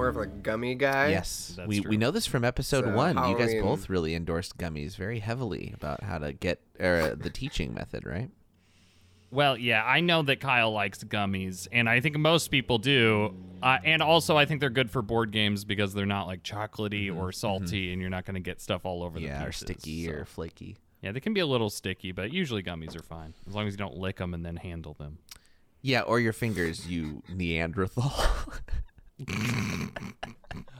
more of a gummy guy. Yes, That's we, true. we know this from episode So, one. You guys Halloween- both really endorsed gummies very heavily about how to get er, the teaching method, right? Well, yeah, I know that Kyle likes gummies, and I think most people do. Uh, and also, I think they're good for board games because they're not like chocolatey or salty, and you're not going to get stuff all over Mm-hmm. yeah, the or pieces. sticky so- or flaky. yeah, they can be a little sticky, but usually gummies are fine as long as you don't lick them and then handle them. Yeah, or your fingers, you Neanderthal.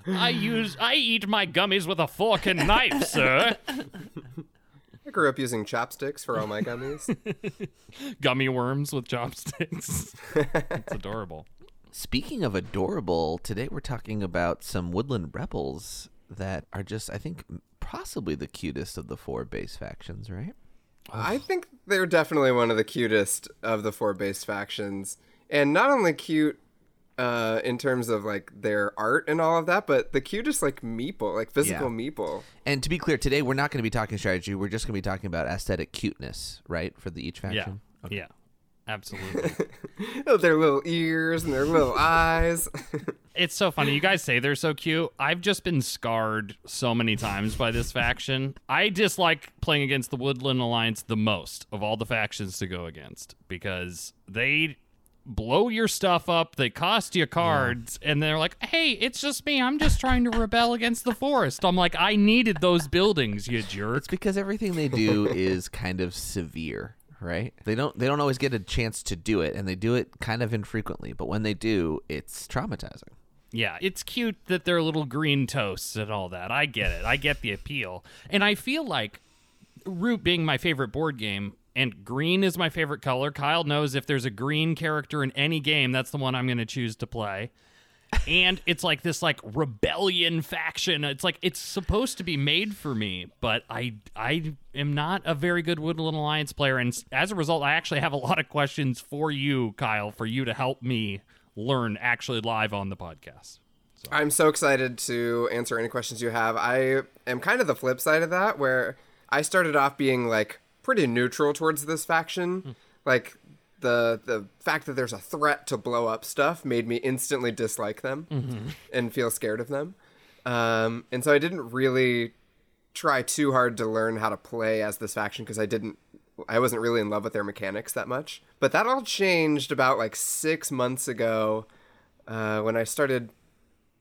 I use I eat my gummies with a fork and knife, sir. I grew up using chopsticks for all my gummies. Gummy worms with chopsticks. it's adorable. Speaking of adorable, today we're talking about some woodland rebels that are just, I think, possibly the cutest of the four base factions, right? I think they're definitely one of the cutest of the four base factions, and not only cute uh, in terms of like their art and all of that, but the cutest like meeple, like physical Yeah. meeple. And to be clear, today we're not going to be talking strategy. We're just going to be talking about aesthetic cuteness, right, for the each Yeah. faction. Yeah. Absolutely. Oh, their little ears and their little eyes. It's so funny. You guys say they're so cute. I've just been scarred so many times by this faction. I dislike playing against the Woodland Alliance the most of all the factions to go against because they blow your stuff up, they cost you cards, and they're like, hey, it's just me. I'm just trying to rebel against the forest. I'm like, I needed those buildings, you jerk. It's because everything they do is kind of severe, right? They don't they don't always get a chance to do it, and they do it kind of infrequently. But when they do, it's traumatizing. Yeah, it's cute that they're little green toasts and all that. I get it. I get the appeal. And I feel like Root being my favorite board game and green is my favorite color. Kyle knows if there's a green character in any game, that's the one I'm going to choose to play. and it's like this like rebellion faction. It's like it's supposed to be made for me, but I I am not a very good Woodland Alliance player and as a result I actually have a lot of questions for you, Kyle, for you to help me learn actually live on the podcast. I'm so excited to answer any questions you have. I am kind of the flip side of that, where I started off being like pretty neutral towards this faction. Like the the fact that there's a threat to blow up stuff made me instantly dislike them and feel scared of them. Um, and so I didn't really try too hard to learn how to play as this faction because I didn't I wasn't really in love with their mechanics that much. But that all changed about like six months ago uh, when I started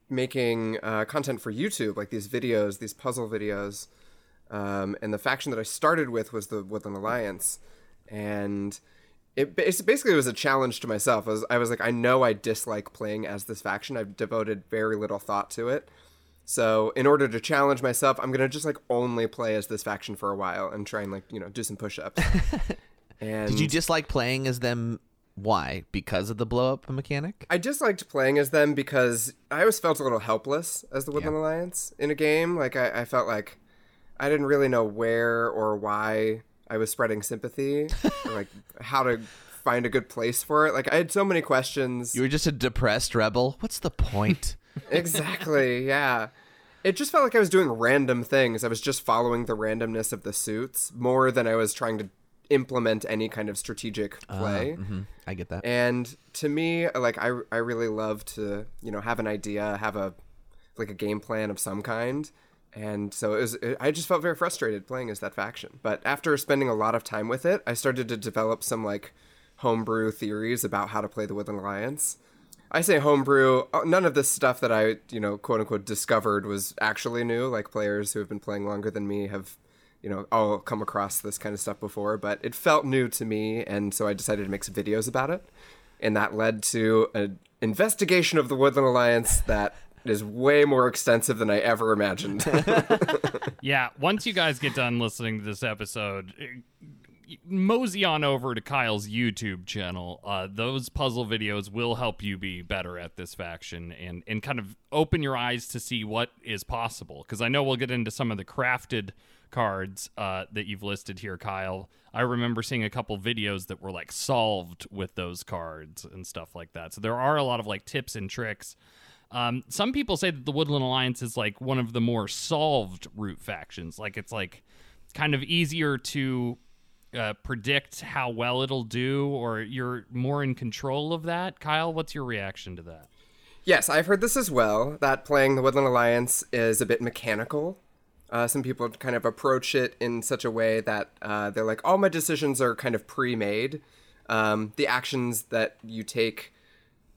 making uh, content for YouTube, like these videos, these puzzle videos. Um, and the faction that I started with was the Woodland Alliance, and it bas- basically was a challenge to myself. I was, I was like, I know I dislike playing as this faction. I've devoted very little thought to it. So in order to challenge myself, I'm gonna just like only play as this faction for a while and try and like you know do some push-ups. and Did you dislike playing as them? Why? Because of the blow up mechanic? I disliked playing as them because I always felt a little helpless as the Woodland Alliance in a game. Like I, I felt like I didn't really know where or why I was spreading sympathy, or like how to find a good place for it. Like I had so many questions. You were just a depressed rebel. What's the point? exactly, yeah. It just felt like I was doing random things. I was just following the randomness of the suits more than I was trying to implement any kind of strategic play. hmm I get that. And to me, like I, I really love to, you know, have an idea, have a like a game plan of some kind. And so it was, it, I just felt very frustrated playing as that faction. But after spending a lot of time with it, I started to develop some like homebrew theories about how to play the Woodland Alliance. I say homebrew. uh, None of this stuff that I, you know, quote unquote, discovered was actually new. Like players who have been playing longer than me have, you know, all come across this kind of stuff before. But it felt new to me, and so I decided to make some videos about it, and that led to an investigation of the Woodland Alliance that is way more extensive than I ever imagined. Yeah, once you guys get done listening to this episode, eh, mosey on over to Kyle's YouTube channel. Uh, those puzzle videos will help you be better at this faction and, and kind of open your eyes to see what is possible. Because I know we'll get into some of the crafted cards uh, that you've listed here, Kyle. I remember seeing a couple videos that were like solved with those cards and stuff like that. So there are a lot of like tips and tricks. Um, some people say that the Woodland Alliance is like one of the more solved root factions. Like it's like kind of easier to uh, predict how well it'll do, or you're more in control of that. Kyle, what's your reaction to that? Yes, I've heard this as well. That playing the Woodland Alliance is a bit mechanical. Uh, some people kind of approach it in such a way that uh, they're like, all my decisions are kind of pre-made. Um, the actions that you take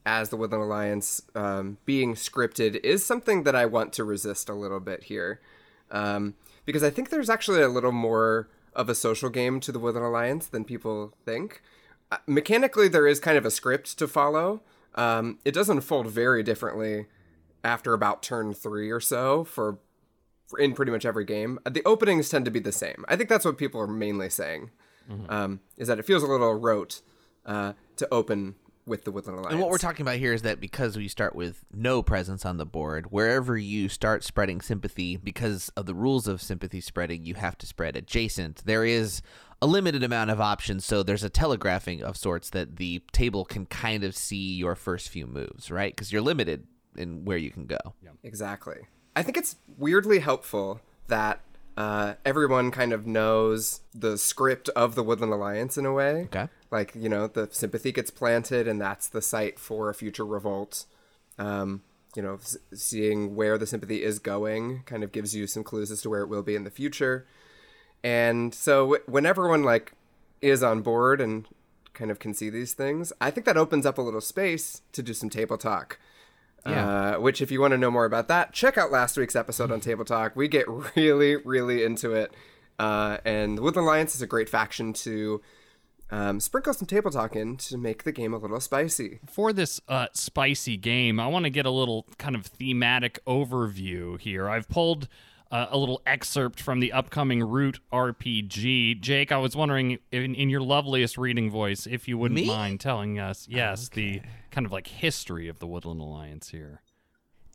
as the Woodland Alliance um, being scripted is something that I want to resist a little bit here, um, because I think there's actually a little more of a social game to the Woodland Alliance than people think. Uh, mechanically, there is kind of a script to follow. Um, it does unfold very differently after about turn three or so for, for in pretty much every game. The openings tend to be the same. I think that's what people are mainly saying. Um, is that it feels a little rote uh, to open with the Woodland Alliance. And what we're talking about here is that because we start with no presence on the board, wherever you start spreading sympathy, because of the rules of sympathy spreading, you have to spread adjacent. There is a limited amount of options, so there's a telegraphing of sorts that the table can kind of see your first few moves, right? Because you're limited in where you can go. Yeah. Exactly. I think it's weirdly helpful that uh, everyone kind of knows the script of the Woodland Alliance in a way. Okay. Like, you know, the sympathy gets planted, and that's the site for a future revolt. Um, you know, s- seeing where the sympathy is going kind of gives you some clues as to where it will be in the future. And so w- when everyone like is on board and kind of can see these things, I think that opens up a little space to do some table talk. Yeah. Uh, which, if you want to know more about that, check out last week's episode on Table Talk. We get really, really into it. Uh, and the Woodland Alliance is a great faction to um, sprinkle some Table Talk in to make the game a little spicy. for this uh, spicy game, I want to get a little kind of thematic overview here. I've pulled uh, a little excerpt from the upcoming Root RPG. Jake, I was wondering, in, in your loveliest reading voice, if you wouldn't Me? mind telling us, yes, the kind of like history of the Woodland Alliance here.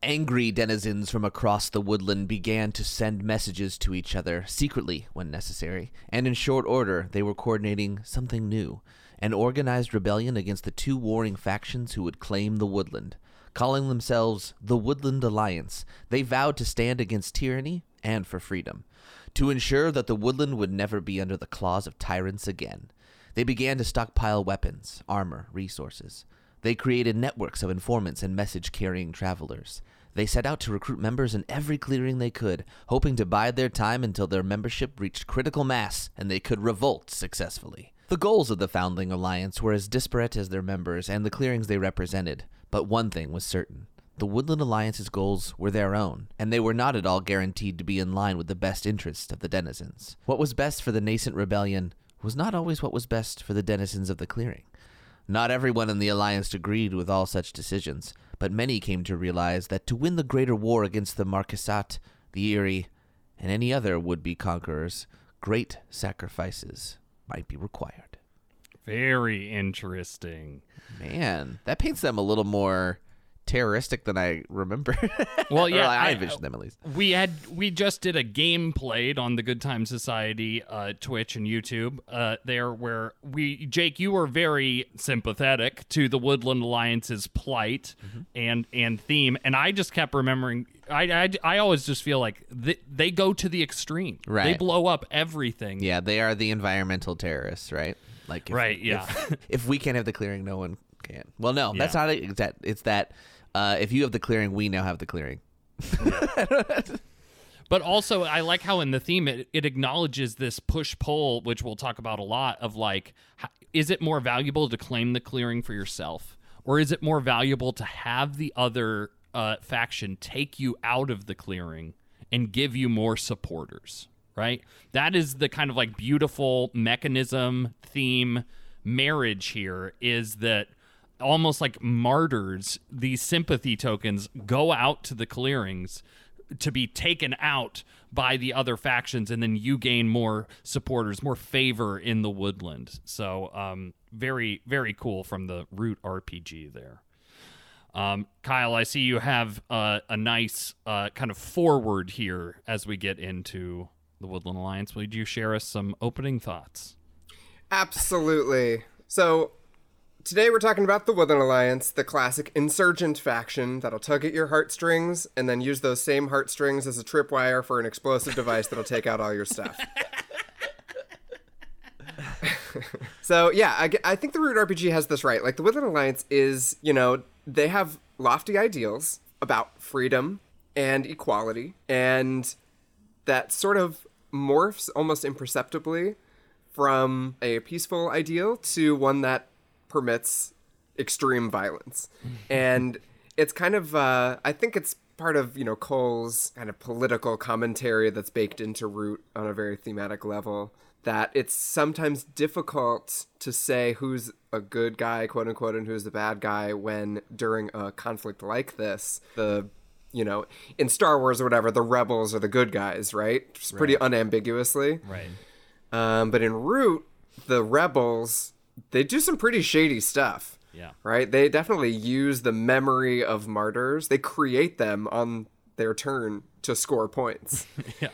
Angry denizens from across the woodland began to send messages to each other, secretly when necessary, and in short order they were coordinating something new an organized rebellion against the two warring factions who would claim the woodland. Calling themselves the Woodland Alliance, they vowed to stand against tyranny and for freedom, to ensure that the woodland would never be under the claws of tyrants again. They began to stockpile weapons, armor, resources. They created networks of informants and message carrying travelers. They set out to recruit members in every clearing they could, hoping to bide their time until their membership reached critical mass and they could revolt successfully. The goals of the Woodland Alliance were as disparate as their members and the clearings they represented, but one thing was certain. The Woodland Alliance's goals were their own, and they were not at all guaranteed to be in line with the best interests of the denizens. What was best for the nascent rebellion was not always what was best for the denizens of the clearing. Not everyone in the Alliance agreed with all such decisions, but many came to realize that to win the greater war against the Marquisate, the Eyrie, and any other would be conquerors, great sacrifices might be required. Very interesting. Man, that paints them a little more terroristic than I remember. Well, yeah, I, I- envisioned them at least. We had we just did a game played on the Good Time Society uh, Twitch and YouTube uh, there where we Jake you were very sympathetic to the Woodland Alliance's plight Mm-hmm. and and theme and I just kept remembering I I, I always just feel like they, they go to the extreme Right. they blow up everything Yeah, they are the environmental terrorists, right? Like, if, Right, yeah. If, if we can't have the clearing, no one can. Well, no, that's not it. It's that, it's that uh, if you have the clearing, we now have the clearing. But also, I like how in the theme it, it acknowledges this push pull, which we'll talk about a lot. Of like, is it more valuable to claim the clearing for yourself, or is it more valuable to have the other uh, faction take you out of the clearing and give you more supporters? Right. That is the kind of like beautiful mechanism theme marriage here. Is that almost like martyrs, these sympathy tokens go out to the clearings to be taken out by the other factions, and then you gain more supporters, more favor in the woodland. So, um, very, very cool from the root RPG there. Um, Kyle, I see you have uh, a nice uh, kind of forward here as we get into the Woodland Alliance. Would you share us some opening thoughts? Absolutely. So, today we're talking about the Woodland Alliance, the classic insurgent faction that'll tug at your heartstrings and then use those same heartstrings as a tripwire for an explosive device that'll take out all your stuff. so, yeah, I, I think the Root RPG has this right. Like, the Woodland Alliance is, you know, they have lofty ideals about freedom and equality, and that sort of morphs almost imperceptibly from a peaceful ideal to one that permits extreme violence. and it's kind of, uh, I think it's part of, you know, Cole's kind of political commentary that's baked into Root on a very thematic level. That it's sometimes difficult to say who's a good guy, quote unquote, and who's the bad guy when during a conflict like this, the you know, in Star Wars or whatever, the rebels are the good guys, right? Just pretty unambiguously. Right. Um, but in Root, the rebels they do some pretty shady stuff. Yeah. Right? They definitely use the memory of martyrs. They create them on their turn to score points. Yeah.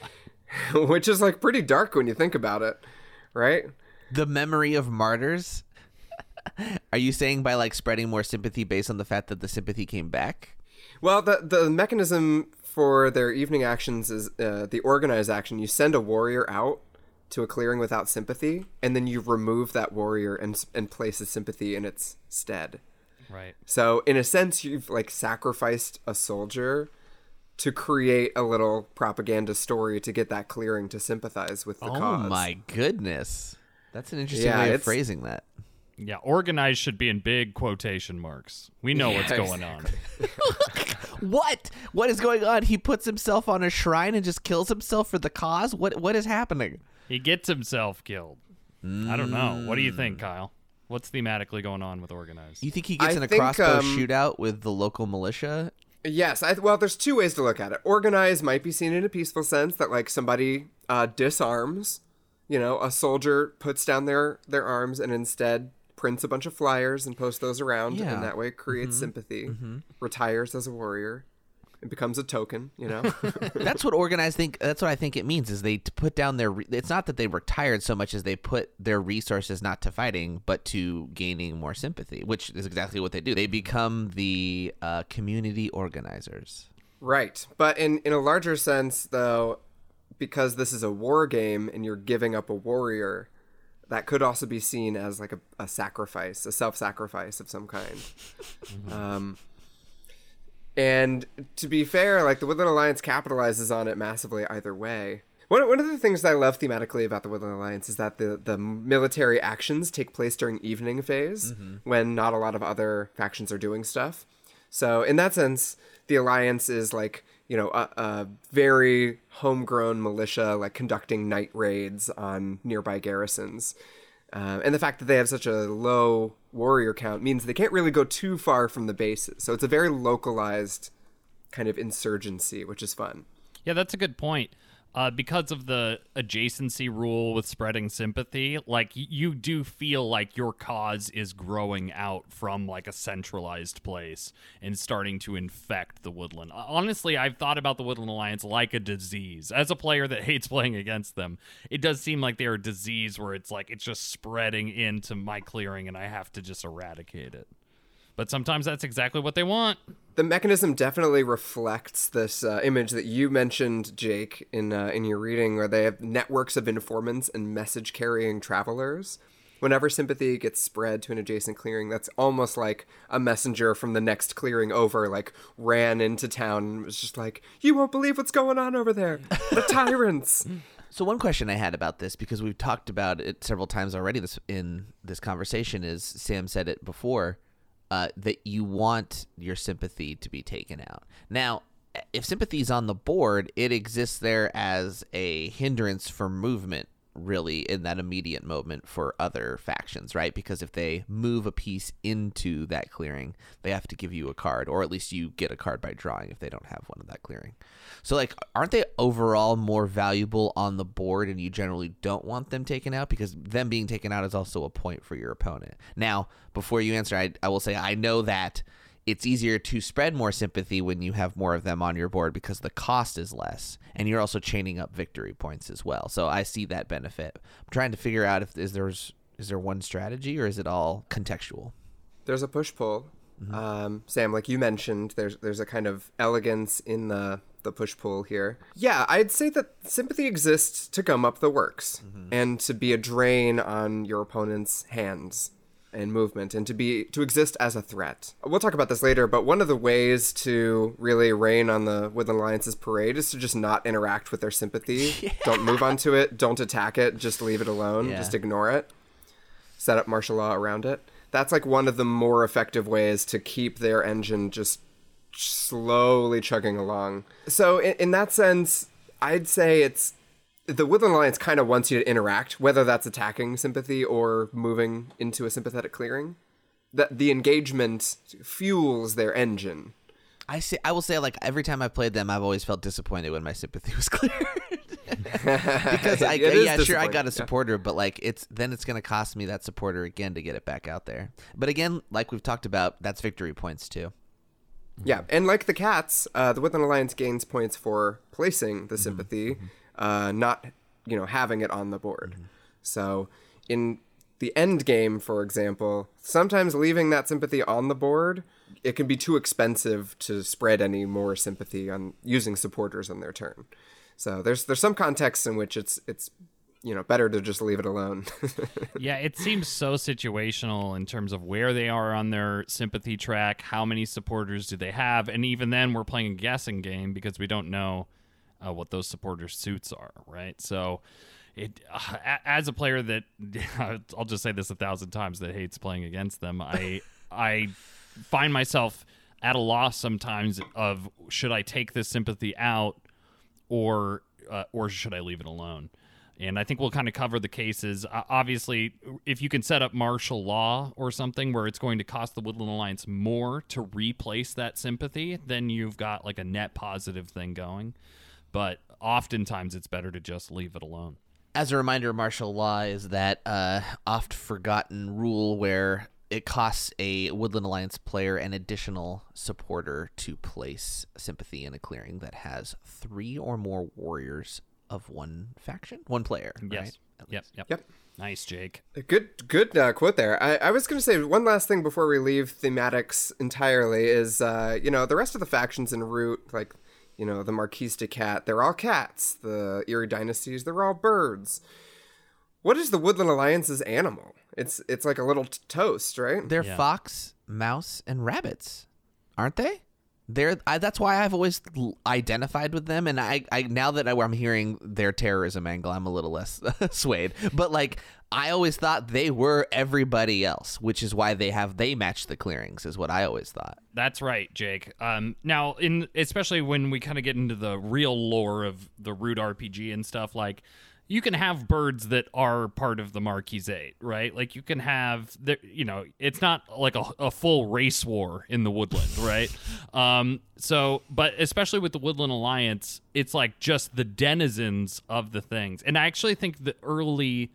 Which is like pretty dark when you think about it, right? The memory of martyrs. Are you saying by like spreading more sympathy based on the fact that the sympathy came back? Well, the the mechanism for their evening actions is uh, the organized action. You send a warrior out to a clearing without sympathy, and then you remove that warrior and and place a sympathy in its stead. Right. So, in a sense, you've like sacrificed a soldier to create a little propaganda story to get that clearing to sympathize with the oh cause. Oh my goodness. That's an interesting Yeah, way of phrasing that. Yeah, organized should be in big quotation marks. We know what's Yeah, going on. What? What is going on? He puts himself on a shrine and just kills himself for the cause? What what is happening? He gets himself killed. I don't know. What do you Mm. think, Kyle? What's thematically going on with organized? You think he gets I in a think, crossbow um, shootout with the local militia? Yes, I, well, there's two ways to look at it. Organized might be seen in a peaceful sense that like somebody uh, disarms, you know, a soldier puts down their their arms and instead prints a bunch of flyers and posts those around, Yeah. and that way creates sympathy. Retires as a warrior, it becomes a token, you know. that's what organized think that's what i think it means is they put down their re- it's not that they retired so much as they put their resources not to fighting but to gaining more sympathy which is exactly what they do they become the uh, community organizers Right. But in, in a larger sense, though, because this is a war game and you're giving up a warrior, that could also be seen as like a, a sacrifice, a self sacrifice of some kind. Um, and to be fair, like the Woodland Alliance capitalizes on it massively either way. One, one of the things that I love thematically about the Woodland Alliance is that the, the military actions take place during evening phase when not a lot of other factions are doing stuff. So in that sense, the alliance is like you know a, a very homegrown militia, like conducting night raids on nearby garrisons. Um, and the fact that they have such a low warrior count means they can't really go too far from the bases. So it's a very localized kind of insurgency, which is fun. Yeah, that's a good point. Uh, because of the adjacency rule with spreading sympathy, like you do feel like your cause is growing out from like a centralized place and starting to infect the woodland. Honestly, I've thought about the Woodland Alliance like a disease. As a player that hates playing against them, it does seem like they're a disease where it's like it's just spreading into my clearing and I have to just eradicate it. But sometimes that's exactly what they want. The mechanism definitely reflects this uh, image that you mentioned, Jake, in uh, in your reading, where they have networks of informants and message carrying travelers. Whenever sympathy gets spread to an adjacent clearing, that's almost like a messenger from the next clearing over, like ran into town and was just like, "You won't believe what's going on over there, the tyrants." So one question I had about this because we've talked about it several times already this in this conversation is Sam said it before uh, that you want your sympathy to be taken out. Now, if sympathy is on the board, it exists there as a hindrance for movement really in that immediate moment for other factions, right? Because if they move a piece into that clearing, they have to give you a card, or at least you get a card by drawing if they don't have one in that clearing. So, like, aren't they overall more valuable on the board, and you generally don't want them taken out because them being taken out is also a point for your opponent? Now, before you answer, I, I will say I know that it's easier to spread more sympathy when you have more of them on your board because the cost is less and you're also chaining up victory points as well. So i see that benefit. I'm trying to figure out if is there's is there one strategy or is it all contextual? There's a push pull. Um, Sam, like you mentioned, there's there's a kind of elegance in the the push pull here. Yeah, I'd say that sympathy exists to gum up the works and to be a drain on your opponent's hands and movement and to be to exist as a threat. We'll talk about this later, but one of the ways to really rain on the Woodland Alliance's parade is to just not interact with their sympathy. Yeah. Don't move onto it, don't attack it, just leave it alone, yeah. just ignore it. Set up martial law around it. That's like one of the more effective ways to keep their engine just slowly chugging along. So in, in that sense, I'd say it's the Woodland Alliance kind of wants you to interact, whether that's attacking sympathy or moving into a sympathetic clearing. That the engagement fuels their engine. I say I will say like every time I played them, I've always felt disappointed when my sympathy was cleared. because I yeah sure I got a supporter, yeah. but like it's then it's gonna cost me that supporter again to get it back out there. But again, like we've talked about, that's victory points too. Yeah, and like the cats, uh, the Woodland Alliance gains points for placing the mm-hmm. sympathy. Mm-hmm uh, not you know having it on the board. Mm-hmm. So in the end game, for example, sometimes leaving that sympathy on the board, it can be too expensive to spread any more sympathy on using supporters on their turn. So there's there's some contexts in which it's it's you know better to just leave it alone. yeah, it seems so situational in terms of where they are on their sympathy track, how many supporters do they have, and even then we're playing a guessing game because we don't know uh, what those supporters' suits are, right? So, it uh, as a player that I'll just say this a thousand times that hates playing against them, I I find myself at a loss sometimes of should I take this sympathy out or uh, or should I leave it alone? And I think we'll kind of cover the cases. Uh, obviously, if you can set up martial law or something where it's going to cost the Woodland Alliance more to replace that sympathy, then you've got like a net positive thing going but oftentimes it's better to just leave it alone. As a reminder, martial law is that uh, oft forgotten rule where it costs a Woodland Alliance player an additional supporter to place sympathy in a clearing that has three or more warriors of one faction, one player. Yes. Right? Yep. Yep. Yep. Nice, Jake. Good, good uh, quote there. I, I was going to say one last thing before we leave thematics entirely is, uh, you know, the rest of the factions in Root, like you know, the Marquise de Cat, they're all cats. The Eyrie Dynasties, they're all birds. What is the Woodland Alliance's animal? It's it's like a little t- toast, right? They're yeah. fox, mouse, and rabbits, aren't they? They're I, that's why I've always identified with them, and I, I now that I, I'm hearing their terrorism angle, I'm a little less swayed. But like I always thought they were everybody else, which is why they have they match the clearings, is what I always thought. That's right, Jake. Um, now in especially when we kind of get into the real lore of the root RPG and stuff, like you can have birds that are part of the Marquisate, right? Like you can have, the, you know, it's not like a, a full race war in the woodland, right? um, so, but especially with the Woodland Alliance, it's like just the denizens of the things. And I actually think the early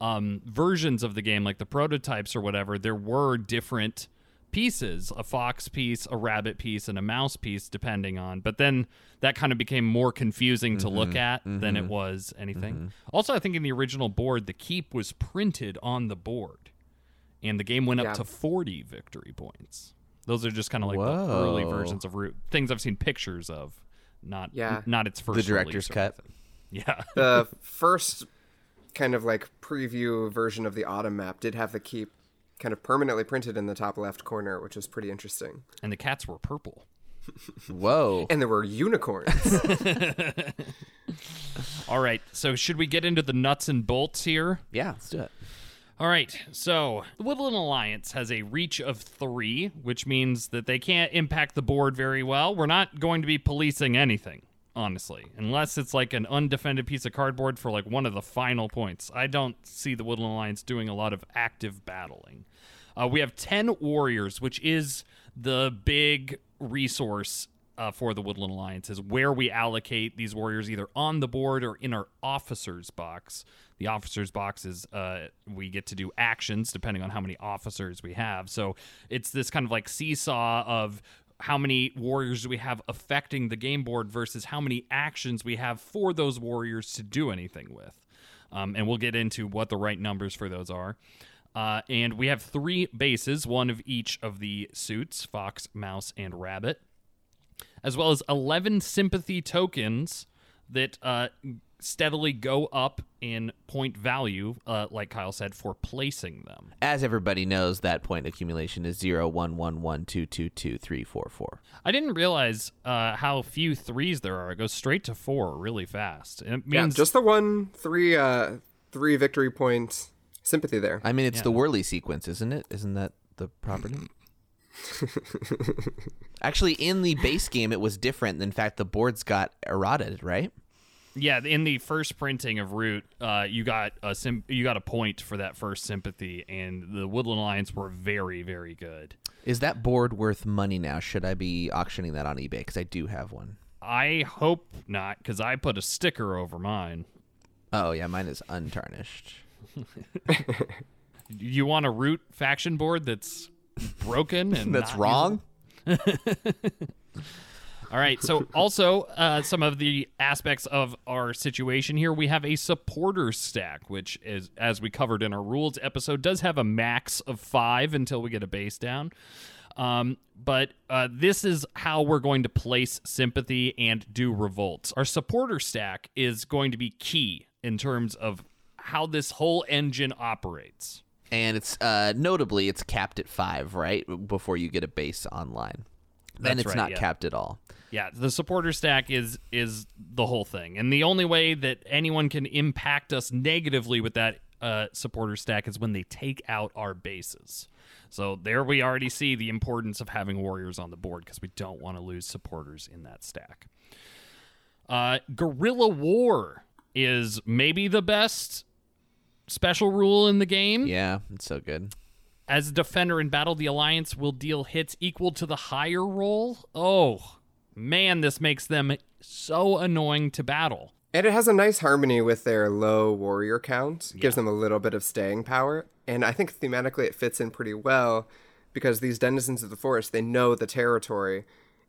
um, versions of the game, like the prototypes or whatever, there were different pieces a fox piece, a rabbit piece, and a mouse piece, depending on. But then that kind of became more confusing to mm-hmm, look at mm-hmm, than it was anything. Mm-hmm. Also, I think in the original board, the keep was printed on the board, and the game went up to 40 victory points. Those are just kind of like Whoa. the early versions of Root things I've seen pictures of, not yeah. not its first the director's cut. Yeah, the first kind of like preview version of the autumn map did have the keep kind of permanently printed in the top left corner, which was pretty interesting. And the cats were purple. Whoa. and there were unicorns. All right. So, should we get into the nuts and bolts here? Yeah, let's do it. All right. So, the Woodland Alliance has a reach of three, which means that they can't impact the board very well. We're not going to be policing anything honestly, unless it's like an undefended piece of cardboard for like one of the final points. I don't see the Woodland Alliance doing a lot of active battling. Uh, we have 10 warriors, which is the big resource uh, for the Woodland Alliance, is where we allocate these warriors either on the board or in our officers box. The officers box is uh, we get to do actions depending on how many officers we have. So it's this kind of like seesaw of how many warriors do we have affecting the game board versus how many actions we have for those warriors to do anything with. Um, and we'll get into what the right numbers for those are. Uh, and we have three bases, one of each of the suits fox, mouse, and rabbit, as well as 11 sympathy tokens that uh, steadily go up in point value, uh, like Kyle said, for placing them. As everybody knows, that point accumulation is zero one one one two two two three four four. I didn't realize uh, how few threes there are. It goes straight to four really fast. It Yeah, just the one three uh three victory point sympathy there. I mean, it's the Yeah. Wehrle sequence, isn't it? Isn't that the property? Actually, in the base game, it was different. In fact, the boards got eroded, right? Yeah, in the first printing of Root, uh, you got a sim- you got a point for that first sympathy, and the Woodland Alliance were very, very good. Is that board worth money now? Should I be auctioning that on eBay? Because I do have one. I hope not, because I put a sticker over mine. Oh yeah, mine is untarnished. You want a Root faction board that's broken and That's wrong. All right. So, also, uh, some of the aspects of our situation here, we have a supporter stack, which is, as we covered in our rules episode, does have a max of five until we get a base down. Um, but uh, this is how we're going to place sympathy and do revolts. Our supporter stack is going to be key in terms of how this whole engine operates. And it's uh, notably it's capped at five, right? Before you get a base online. Then That's it's right, not yeah. capped at all. Yeah, the supporter stack is is the whole thing, and the only way that anyone can impact us negatively with that uh, supporter stack is when they take out our bases. So there we already see the importance of having warriors on the board because we don't want to lose supporters in that stack. Uh, Guerrilla War is maybe the best special rule in the game. Yeah, it's so good. As a defender in battle, the alliance will deal hits equal to the higher roll. Oh, man, this makes them so annoying to battle. And it has a nice harmony with their low warrior count. Gives them a little bit of staying power. And I think thematically it fits in pretty well because these denizens of the forest, they know the territory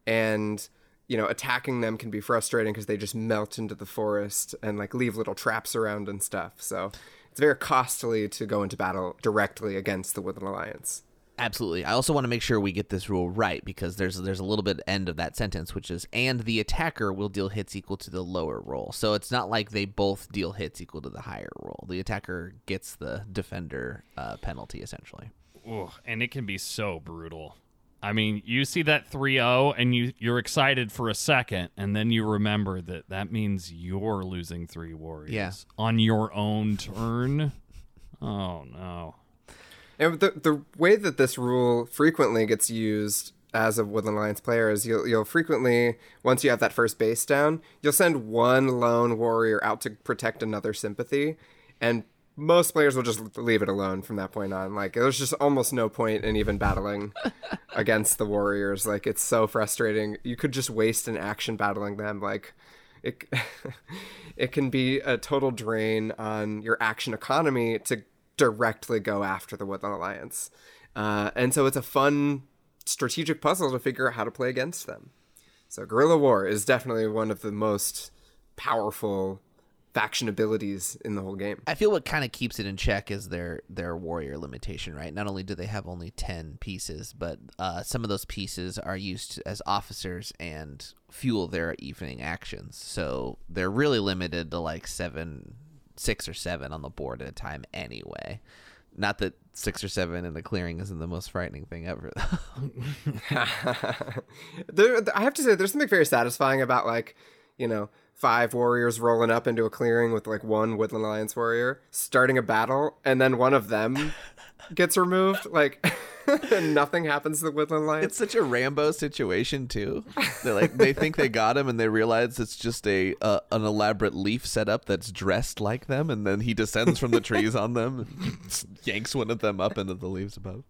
and you know, attacking them can be frustrating because they just melt into the forest and like leave little traps around and stuff. So it's very costly to go into battle directly against the Woodland Alliance. Absolutely. I also want to make sure we get this rule right because there's there's a little bit end of that sentence which is and the attacker will deal hits equal to the lower roll. So it's not like they both deal hits equal to the higher roll. The attacker gets the defender uh, penalty essentially. Ugh, and it can be so brutal. I mean, you see that 3-0 and you you're excited for a second and then you remember that that means you're losing 3 warriors Yeah. on your own turn. Oh no. And the the way that this rule frequently gets used as a Woodland Alliance player is you'll you'll frequently once you have that first base down, you'll send one lone warrior out to protect another sympathy, and most players will just leave it alone from that point on. Like there's just almost no point in even battling against the warriors. Like it's so frustrating. You could just waste an action battling them. Like it it can be a total drain on your action economy to directly go after the Woodland Alliance. Uh, and so it's a fun strategic puzzle to figure out how to play against them. So Guerrilla War is definitely one of the most powerful faction abilities in the whole game. I feel what kind of keeps it in check is their their warrior limitation, right? Not only do they have only ten pieces, but uh, some of those pieces are used as officers and fuel their evening actions. So they're really limited to like seven, six or seven on the board at a time, anyway. Not that six or seven in the clearing isn't the most frightening thing ever. there, I have to say, there's something very satisfying about like, you know, five warriors rolling up into a clearing with like one Woodland Alliance warrior starting a battle, and then one of them gets removed. Like, nothing happens to the Woodland Alliance. It's such a Rambo situation too. They like they think they got him, and they realize it's just a uh, an elaborate leaf setup that's dressed like them, and then he descends from the trees on them, and yanks one of them up into the leaves above.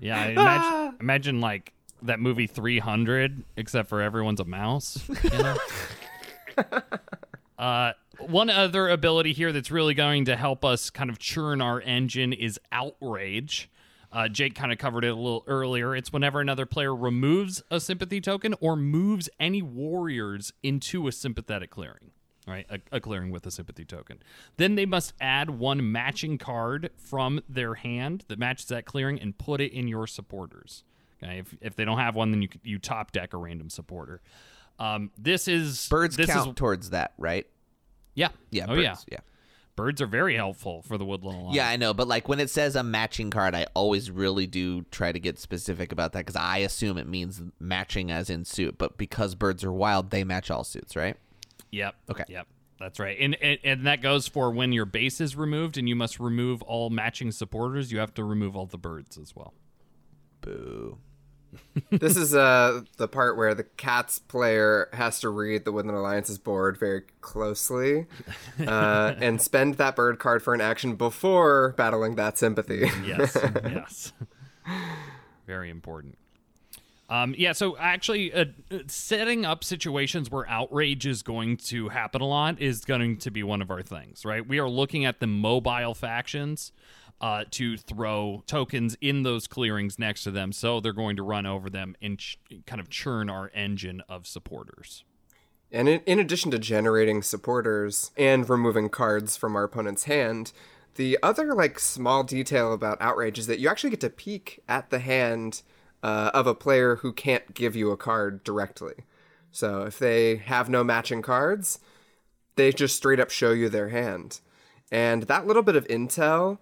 Yeah, I imagine, imagine like that movie 300 except for everyone's a mouse, you know? Uh, one other ability here that's really going to help us kind of churn our engine is outrage. Uh, Jake kind of covered it a little earlier. It's whenever another player removes a sympathy token or moves any warriors into a sympathetic clearing, right? A, a clearing with a sympathy token. Then they must add one matching card from their hand that matches that clearing and put it in your supporters. Okay, if, if they don't have one, then you you top deck a random supporter. Um, this is Birds this count is towards that, right? Yeah. Yeah, Oh birds, yeah. yeah. Birds are very helpful for the Woodland Alliance. Yeah, I know, but like when it says a matching card, I always really do try to get specific about that because I assume it means matching as in suit. But because birds are wild, they match all suits, right? Yep. Okay. Yep. That's right. And, and and that goes for when your base is removed and you must remove all matching supporters, you have to remove all the birds as well. Boo. This is uh the part where the cats player has to read the Woodland Alliance's board very closely uh, and spend that bird card for an action before battling that sympathy. Yes. yes. Very important. Um, yeah, so actually, uh, uh, setting up situations where outrage is going to happen a lot is going to be one of our things, right? We are looking at the mobile factions uh, to throw tokens in those clearings next to them, so they're going to run over them and ch- kind of churn our engine of supporters. And in, in addition to generating supporters and removing cards from our opponent's hand, the other like small detail about outrage is that you actually get to peek at the hand uh, of a player who can't give you a card directly. So if they have no matching cards, they just straight up show you their hand. And that little bit of intel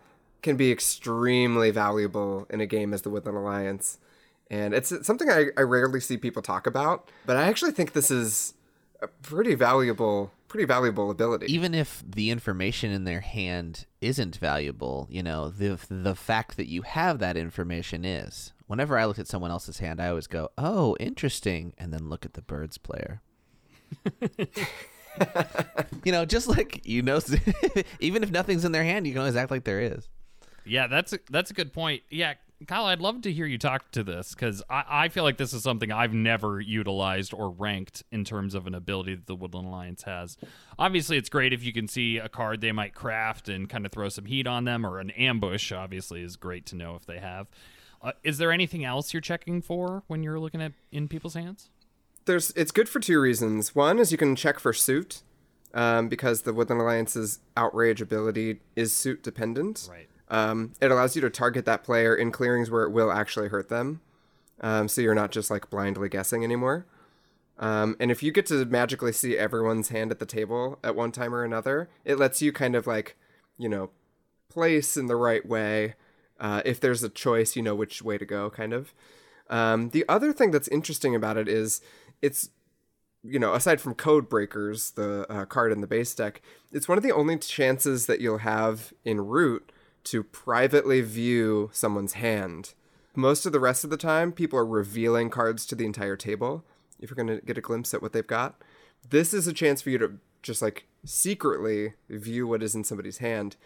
can be extremely valuable in a game as the Woodland Alliance. And it's something I, I rarely see people talk about, but I actually think this is a pretty valuable pretty valuable ability. Even if the information in their hand isn't valuable, you know, the the fact that you have that information is. Whenever I look at someone else's hand, I always go, "Oh, interesting," and then look at the birds player. you know, just like you know, even if nothing's in their hand, you can always act like there is. Yeah, that's a, that's a good point. Yeah, Kyle, I'd love to hear you talk to this because I, I feel like this is something I've never utilized or ranked in terms of an ability that the Woodland Alliance has. Obviously, it's great if you can see a card they might craft and kind of throw some heat on them, or an ambush. Obviously, is great to know if they have. Uh, is there anything else you're checking for when you're looking at in people's hands? There's it's good for two reasons. One is you can check for suit, um, because the Woodland Alliance's outrage ability is suit dependent. Right. Um, it allows you to target that player in clearings where it will actually hurt them. Um, so you're not just like blindly guessing anymore. Um, and if you get to magically see everyone's hand at the table at one time or another, it lets you kind of like, you know, place in the right way. Uh, if there's a choice, you know which way to go, kind of. Um, the other thing that's interesting about it is it's you know, aside from Code Breakers, the uh, card in the base deck, it's one of the only chances that you'll have in Root to privately view someone's hand. Most of the rest of the time, people are revealing cards to the entire table if you're going to get a glimpse at what they've got. This is a chance for you to just like secretly view what is in somebody's hand.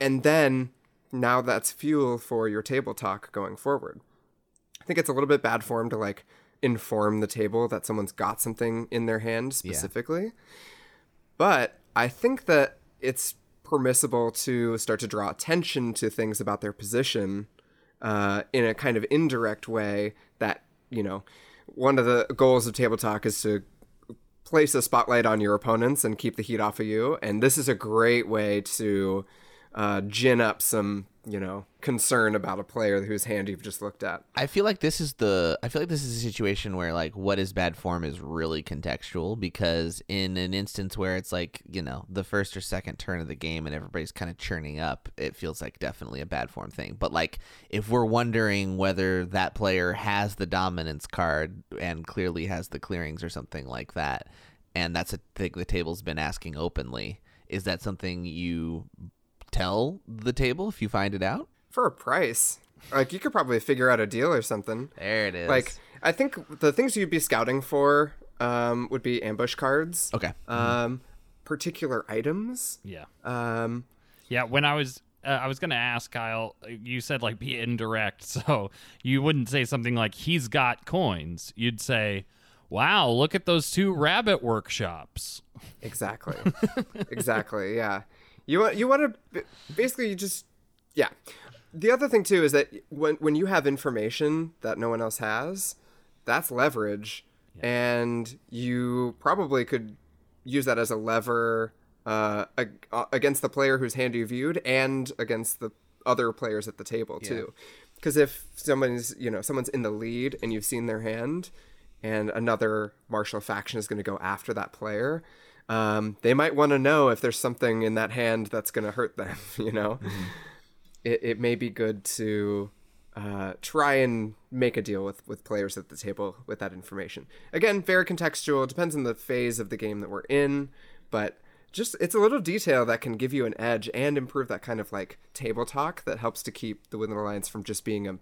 And then now that's fuel for your table talk going forward. I think it's a little bit bad form to like inform the table that someone's got something in their hand specifically. But I think that it's permissible to start to draw attention to things about their position uh, in a kind of indirect way that, you know, one of the goals of table talk is to place a spotlight on your opponents and keep the heat off of you. And this is a great way to uh, gin up some, you know, concern about a player whose hand you've just looked at. I feel like this is the I feel like this is a situation where like what is bad form is really contextual because in an instance where it's like, you know, the first or second turn of the game and everybody's kind of churning up, it feels like definitely a bad form thing. But like if we're wondering whether that player has the dominance card and clearly has the clearings or something like that, and that's a thing the table's been asking openly, is that something you tell the table if you find it out? For a price. Like you could probably figure out a deal or something. There it is. Like I think the things you'd be scouting for um, would be ambush cards. okay. Um, particular items. Yeah. Um, Yeah, when I was uh, I was going to ask Kyle, you said like be indirect. So you wouldn't say something like he's got coins. You'd say, "Wow, look at those two rabbit workshops." exactly. exactly. Yeah. You want you want to basically you just yeah. The other thing too is that when when you have information that no one else has, that's leverage, and you probably could use that as a lever uh, ag- uh, against the player whose hand you viewed and against the other players at the table too. Because if someone's you know someone's in the lead and you've seen their hand, and another martial faction is going to go after that player, um, they might want to know if there's something in that hand that's going to hurt them. You know, it it may be good to uh, try and make a deal with with players at the table with that information. Again, very contextual. It depends on the phase of the game that we're in, but just it's a little detail that can give you an edge and improve that kind of like table talk that helps to keep the Woodland Alliance from just being a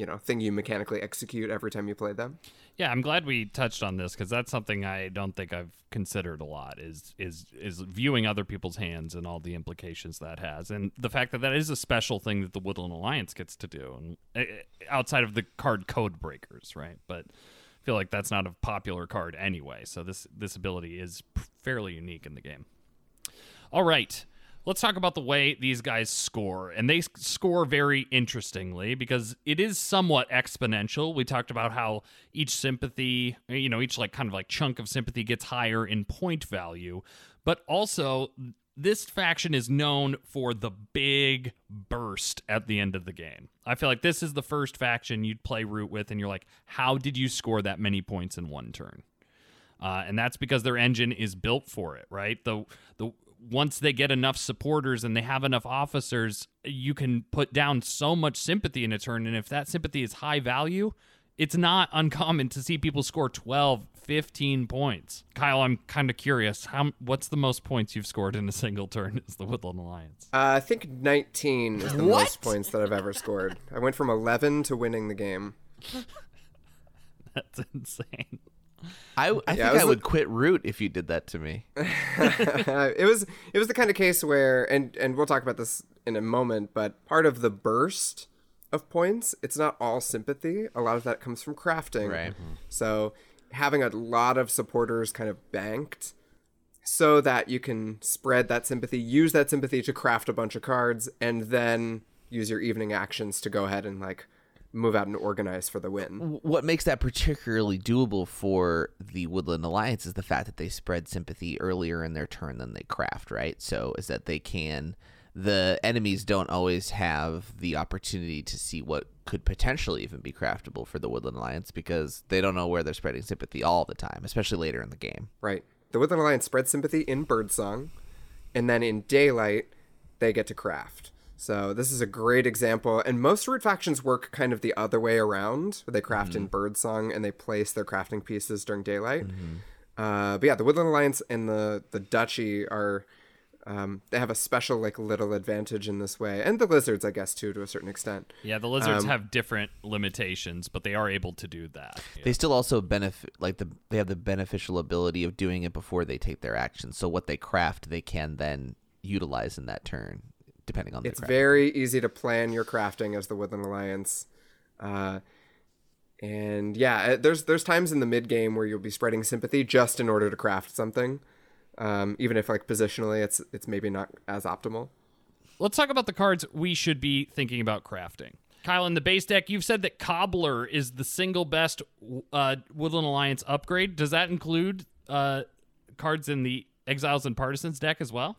you know thing you mechanically execute every time you play them. Yeah, I'm glad we touched on this because that's something I don't think I've considered a lot. Is is is viewing other people's hands and all the implications that has, and the fact that that is a special thing that the Woodland Alliance gets to do, and uh, outside of the card code breakers, right? But I feel like that's not a popular card anyway. So this this ability is fairly unique in the game. All right let's talk about the way these guys score. And they score very interestingly because it is somewhat exponential. We talked about how each sympathy, you know, each like kind of like chunk of sympathy gets higher in point value, but also this faction is known for the big burst at the end of the game. I feel like this is the first faction you'd play root with, and you're like, how did you score that many points in one turn? Uh, and that's because their engine is built for it, right? The the once they get enough supporters and they have enough officers, you can put down so much sympathy in a turn. And if that sympathy is high value, it's not uncommon to see people score 12, 15 points. Kyle, I'm kind of curious. How what's the most points you've scored in a single turn as the Woodland Alliance? Uh, I think 19 is the what? most points that I've ever scored. I went from 11 to winning the game. That's insane. I, I yeah, think I, would quit root if you did that to me. it was it was the kind of case where and and we'll talk about this in a moment, but part of the burst of points, it's not all sympathy. A lot of that comes from crafting. Right. Mm-hmm. So having a lot of supporters kind of banked so that you can spread that sympathy, use that sympathy to craft a bunch of cards, and then use your evening actions to go ahead and like move out and organize for the win. What makes that particularly doable for the Woodland Alliance is the fact that they spread sympathy earlier in their turn than they craft, right? So is that they can the enemies don't always have the opportunity to see what could potentially even be craftable for the Woodland Alliance because they don't know where they're spreading sympathy all the time, especially later in the game. Right. The Woodland Alliance spreads sympathy in Birdsong, and then in Daylight, they get to craft. So this is a great example, and most root factions work kind of the other way around. They craft mm-hmm. in Birdsong and they place their crafting pieces during daylight. Mm-hmm. Uh, but yeah, the Woodland Alliance and the the Duchy are um, they have a special like little advantage in this way, and the lizards, I guess, too, to a certain extent. Yeah, the lizards um, have different limitations, but they are able to do that. Yeah. They still also benefit, like the they have the beneficial ability of doing it before they take their action. So what they craft, they can then utilize in that turn depending on. It's very easy to plan your crafting as the Woodland Alliance, uh, and yeah, uh, there's there's times in the mid game where you'll be spreading sympathy just in order to craft something, um, even if like positionally it's it's maybe not as optimal. Let's talk about the cards we should be thinking about crafting. Kyle, in the base deck, you've said that Cobbler is the single best uh, Woodland Alliance upgrade. Does that include uh, cards in the Exiles and Partisans deck as well?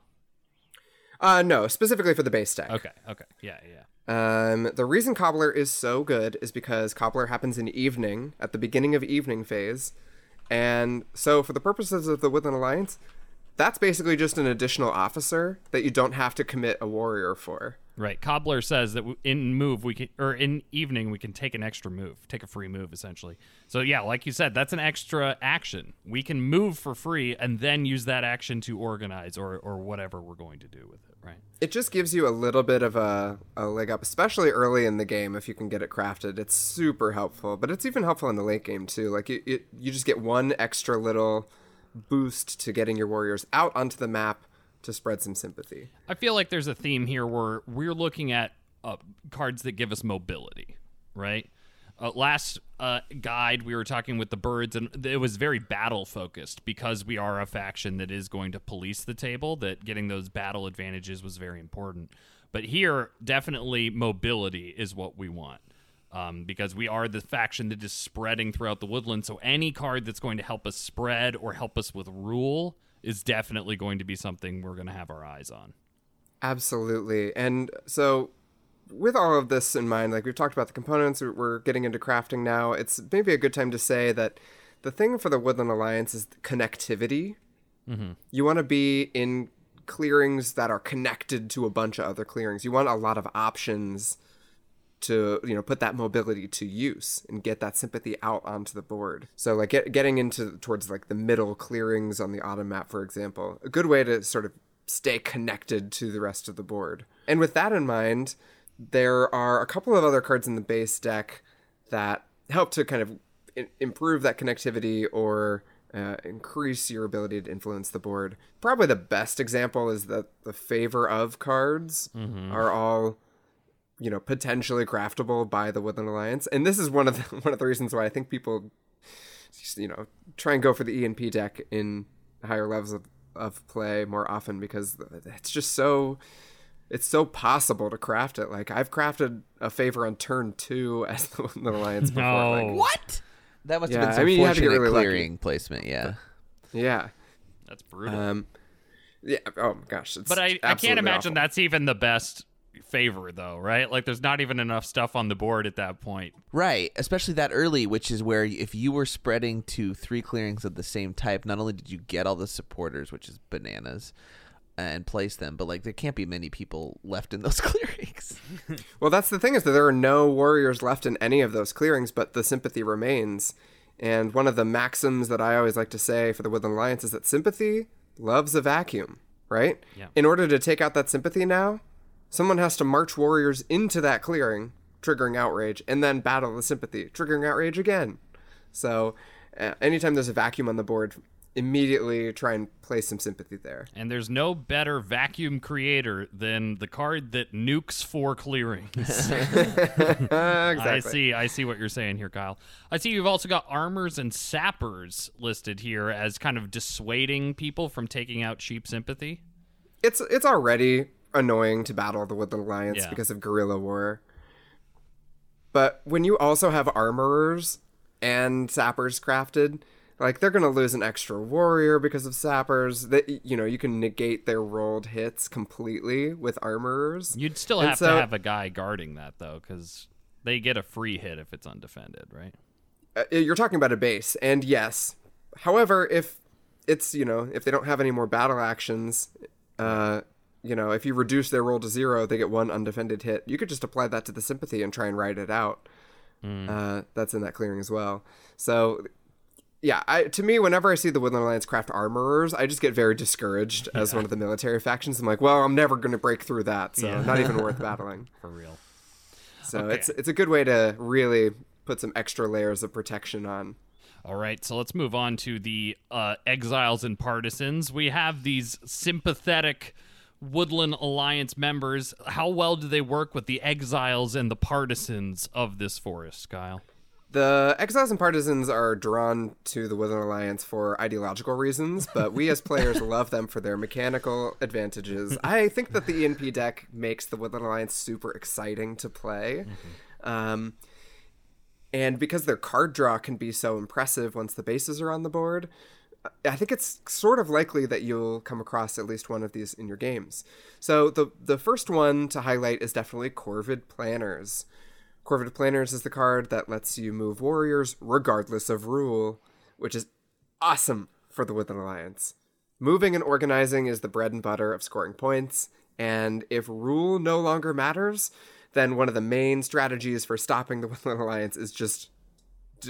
Uh, no, specifically for the base deck. Okay, okay, yeah, yeah. Um, the reason Cobbler is so good is because Cobbler happens in evening at the beginning of evening phase, and so for the purposes of the Woodland Alliance, that's basically just an additional officer that you don't have to commit a warrior for. Right. Cobbler says that in move we can, or in evening we can take an extra move, take a free move essentially. So yeah, like you said, that's an extra action. We can move for free and then use that action to organize or or whatever we're going to do with it. Right. It just gives you a little bit of a, a leg up, especially early in the game if you can get it crafted. It's super helpful, but it's even helpful in the late game too. Like it you just get one extra little boost to getting your warriors out onto the map to spread some sympathy. I feel like there's a theme here where we're looking at uh, cards that give us mobility, right? Uh, last uh, guide, we were talking with the birds, and it was very battle focused because we are a faction that is going to police the table. That getting those battle advantages was very important. But here, definitely mobility is what we want. Um, because we are the faction that is spreading throughout the woodland. So any card that's going to help us spread or help us with rule is definitely going to be something we're going to have our eyes on. Absolutely. And so with all of this in mind, like we've talked about the components, we're getting into crafting now. It's maybe a good time to say that the thing for the Woodland Alliance is connectivity. You want to be in clearings that are connected to a bunch of other clearings. You want a lot of options to you know put that mobility to use and get that sympathy out onto the board. So like get, getting into towards like the middle clearings on the autumn map, for example, a good way to sort of stay connected to the rest of the board. And with that in mind, there are a couple of other cards in the base deck that help to kind of improve that connectivity or uh, increase your ability to influence the board. Probably the best example is that the favor of cards are all you know potentially craftable by the Woodland Alliance, and this is one of the, one of the reasons why I think people you know try and go for the ENP deck in higher levels of, of play more often because it's just so it's so possible to craft it. Like I've crafted a favor on turn two as the Woodland Alliance before. No. Like, What? That must have been some I mean, you have to get fortunate really lucky. clearing placement. Yeah. yeah. That's brutal. Um, yeah. Oh my gosh. It's but I, I can't imagine awful. that's even the best favor, though, right? Like, there's not even enough stuff on the board at that point. Right, especially that early, which is where if you were spreading to three clearings of the same type, not only did you get all the supporters, which is bananas, and place them, but like there can't be many people left in those clearings. Well, that's the thing is that there are no warriors left in any of those clearings, but the sympathy remains. And one of the maxims that I always like to say for the Woodland Alliance is that sympathy loves a vacuum, right? Yeah. In order to take out that sympathy now, someone has to march warriors into that clearing, triggering outrage, and then battle the sympathy, triggering outrage again. So, uh, anytime there's a vacuum on the board, immediately try and place some sympathy there. And there's no better vacuum creator than the card that nukes four clearings. Exactly. I see. I see what you're saying here, Kyle. I see you've also got armorers and sappers listed here as kind of dissuading people from taking out cheap sympathy. it's it's already annoying to battle the Woodland Alliance Yeah. because of guerrilla war. But when you also have armorers and sappers crafted, like they're gonna lose an extra warrior because of sappers. That you know you can negate their rolled hits completely with armorers. You'd still have so- to have a guy guarding that though, because they get a free hit if it's undefended, right? Uh, you're talking about a base, and yes. However, if it's you know if they don't have any more battle actions, uh, you know if you reduce their roll to zero, they get one undefended hit. You could just apply that to the sympathy and try and ride it out. Uh, that's in that clearing as well. So. Yeah, I, to me, whenever I see the Woodland Alliance craft armorers, I just get very discouraged as one of the military factions. I'm like, well, I'm never going to break through that, so not even worth battling. For real. So Okay. it's it's a good way to really put some extra layers of protection on. All right, so let's move on to the uh, exiles and partisans. We have these sympathetic Woodland Alliance members. How well do they work with the exiles and the partisans of this forest, Kyle? The exiles and partisans are drawn to the Woodland Alliance for ideological reasons, but we as players love them for their mechanical advantages. I think that the ENP deck makes the Woodland Alliance super exciting to play. Um, and because their card draw can be so impressive once the bases are on the board, I think it's sort of likely that you'll come across at least one of these in your games. So the the first one to highlight is definitely Corvid Planners. Corvid Planners is the card that lets you move warriors regardless of rule, which is awesome for the Woodland Alliance. Moving and organizing is the bread and butter of scoring points, and if rule no longer matters, then one of the main strategies for stopping the Woodland Alliance is just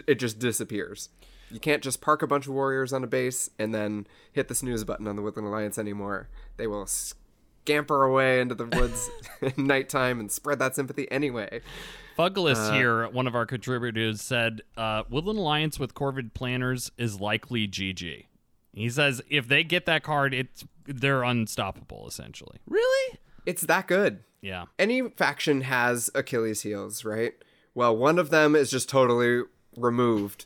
it just disappears. You can't just park a bunch of warriors on a base and then hit the snooze button on the Woodland Alliance anymore. They will scamper away into the woods at nighttime and spread that sympathy anyway. Fuggless here, one of our contributors, said uh, Woodland Alliance with Corvid Planners is likely GG. He says if they get that card, it's they're unstoppable essentially. really? It's that good. Yeah. Any faction has Achilles heels, right? Well, one of them is just totally removed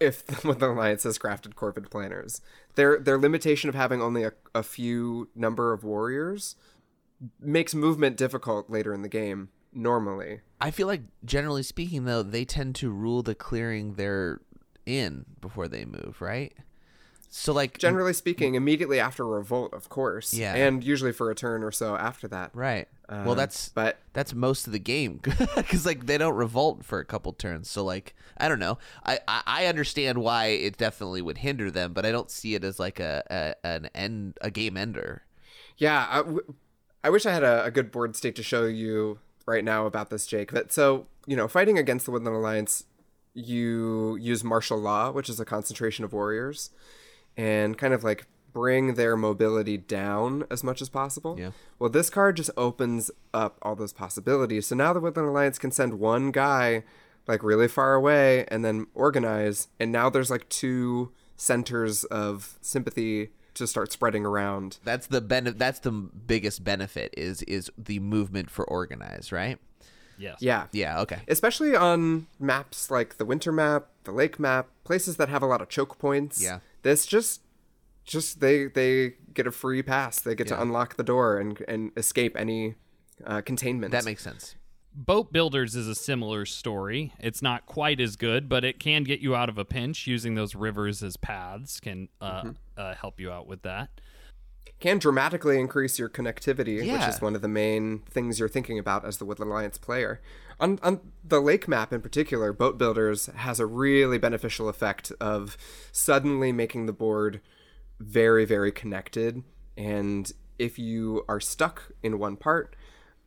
if the Woodland Alliance has crafted Corvid planners. Their their limitation of having only a, a few number of warriors makes movement difficult later in the game normally. I feel like generally speaking, though, they tend to rule the clearing they're in before they move, right? So like Generally speaking, immediately after revolt, of course. Yeah. And usually for a turn or so after that. right. well, Uh, that's But that's most of the game because like they don't revolt for a couple turns. So like I don't know. I, I I understand why it definitely would hinder them, but I don't see it as like a, a an end a game ender. yeah, I, w- I wish I had a, a good board state to show you right now about this, Jake. But so, you know, fighting against the Woodland Alliance, you use martial law, which is a concentration of warriors, and kind of like bring their mobility down as much as possible. Yeah. Well, this card just opens up all those possibilities. So now the Woodland Alliance can send one guy like really far away and then organize, and now there's like two centers of sympathy to start spreading around. That's the ben- That's the biggest benefit is is the movement for organize, right? Yes. Yeah. Yeah. Okay. Especially on maps like the winter map, the lake map, places that have a lot of choke points. Yeah. This just just they they get a free pass. They get to unlock the door and and escape any uh, containment. That makes sense. Boat Builders is a similar story. It's not quite as good, but it can get you out of a pinch. Using those rivers as paths can uh, Mm-hmm. uh, help you out with that. can dramatically increase your connectivity, which is one of the main things you're thinking about as the Woodland Alliance player. On, on the lake map in particular, Boat Builders has a really beneficial effect of suddenly making the board very, very connected. And if you are stuck in one part,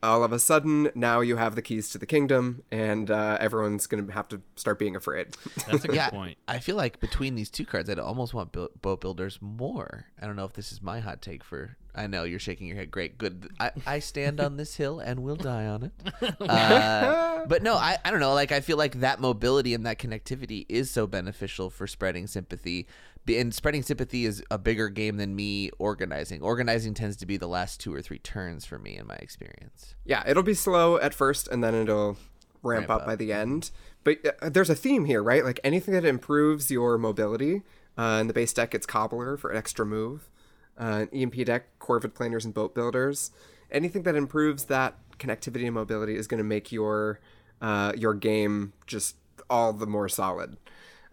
all of a sudden now you have the keys to the kingdom, and uh, everyone's going to have to start being afraid. That's a good yeah, point. I feel like between these two cards, I'd almost want build, boat builders more. I don't know if this is my hot take for. I know you're shaking your head. Great, good. I, I stand on this hill and will die on it. Uh, but no, I, I don't know. Like I feel like that mobility and that connectivity is so beneficial for spreading sympathy. And spreading sympathy is a bigger game than me organizing. Organizing tends to be the last two or three turns for me in my experience. Yeah, it'll be slow at first and then it'll ramp, Ramp up, up. by the end. But uh, there's a theme here, right? Like anything that improves your mobility. Uh, in the base deck, it's Cobbler for an extra move. Uh, ENP deck, Corvid planners, and Boat Builders. Anything that improves that connectivity and mobility is going to make your uh, your game just all the more solid.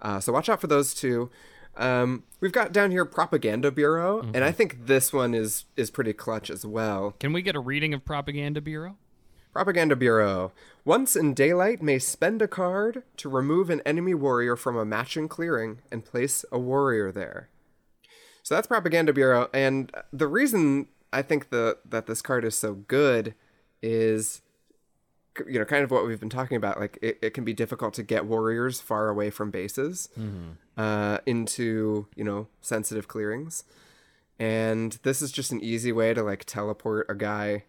Uh, so watch out for those two. Um, we've got down here Propaganda Bureau, and I think this one is is pretty clutch as well. Can we get a reading of Propaganda Bureau? Propaganda Bureau. Once in daylight, may spend a card to remove an enemy warrior from a matching clearing and place a warrior there. So that's Propaganda Bureau, and the reason I think the that this card is so good is, you know, kind of what we've been talking about. Like it, it can be difficult to get warriors far away from bases uh, into you know sensitive clearings, and this is just an easy way to like teleport a guy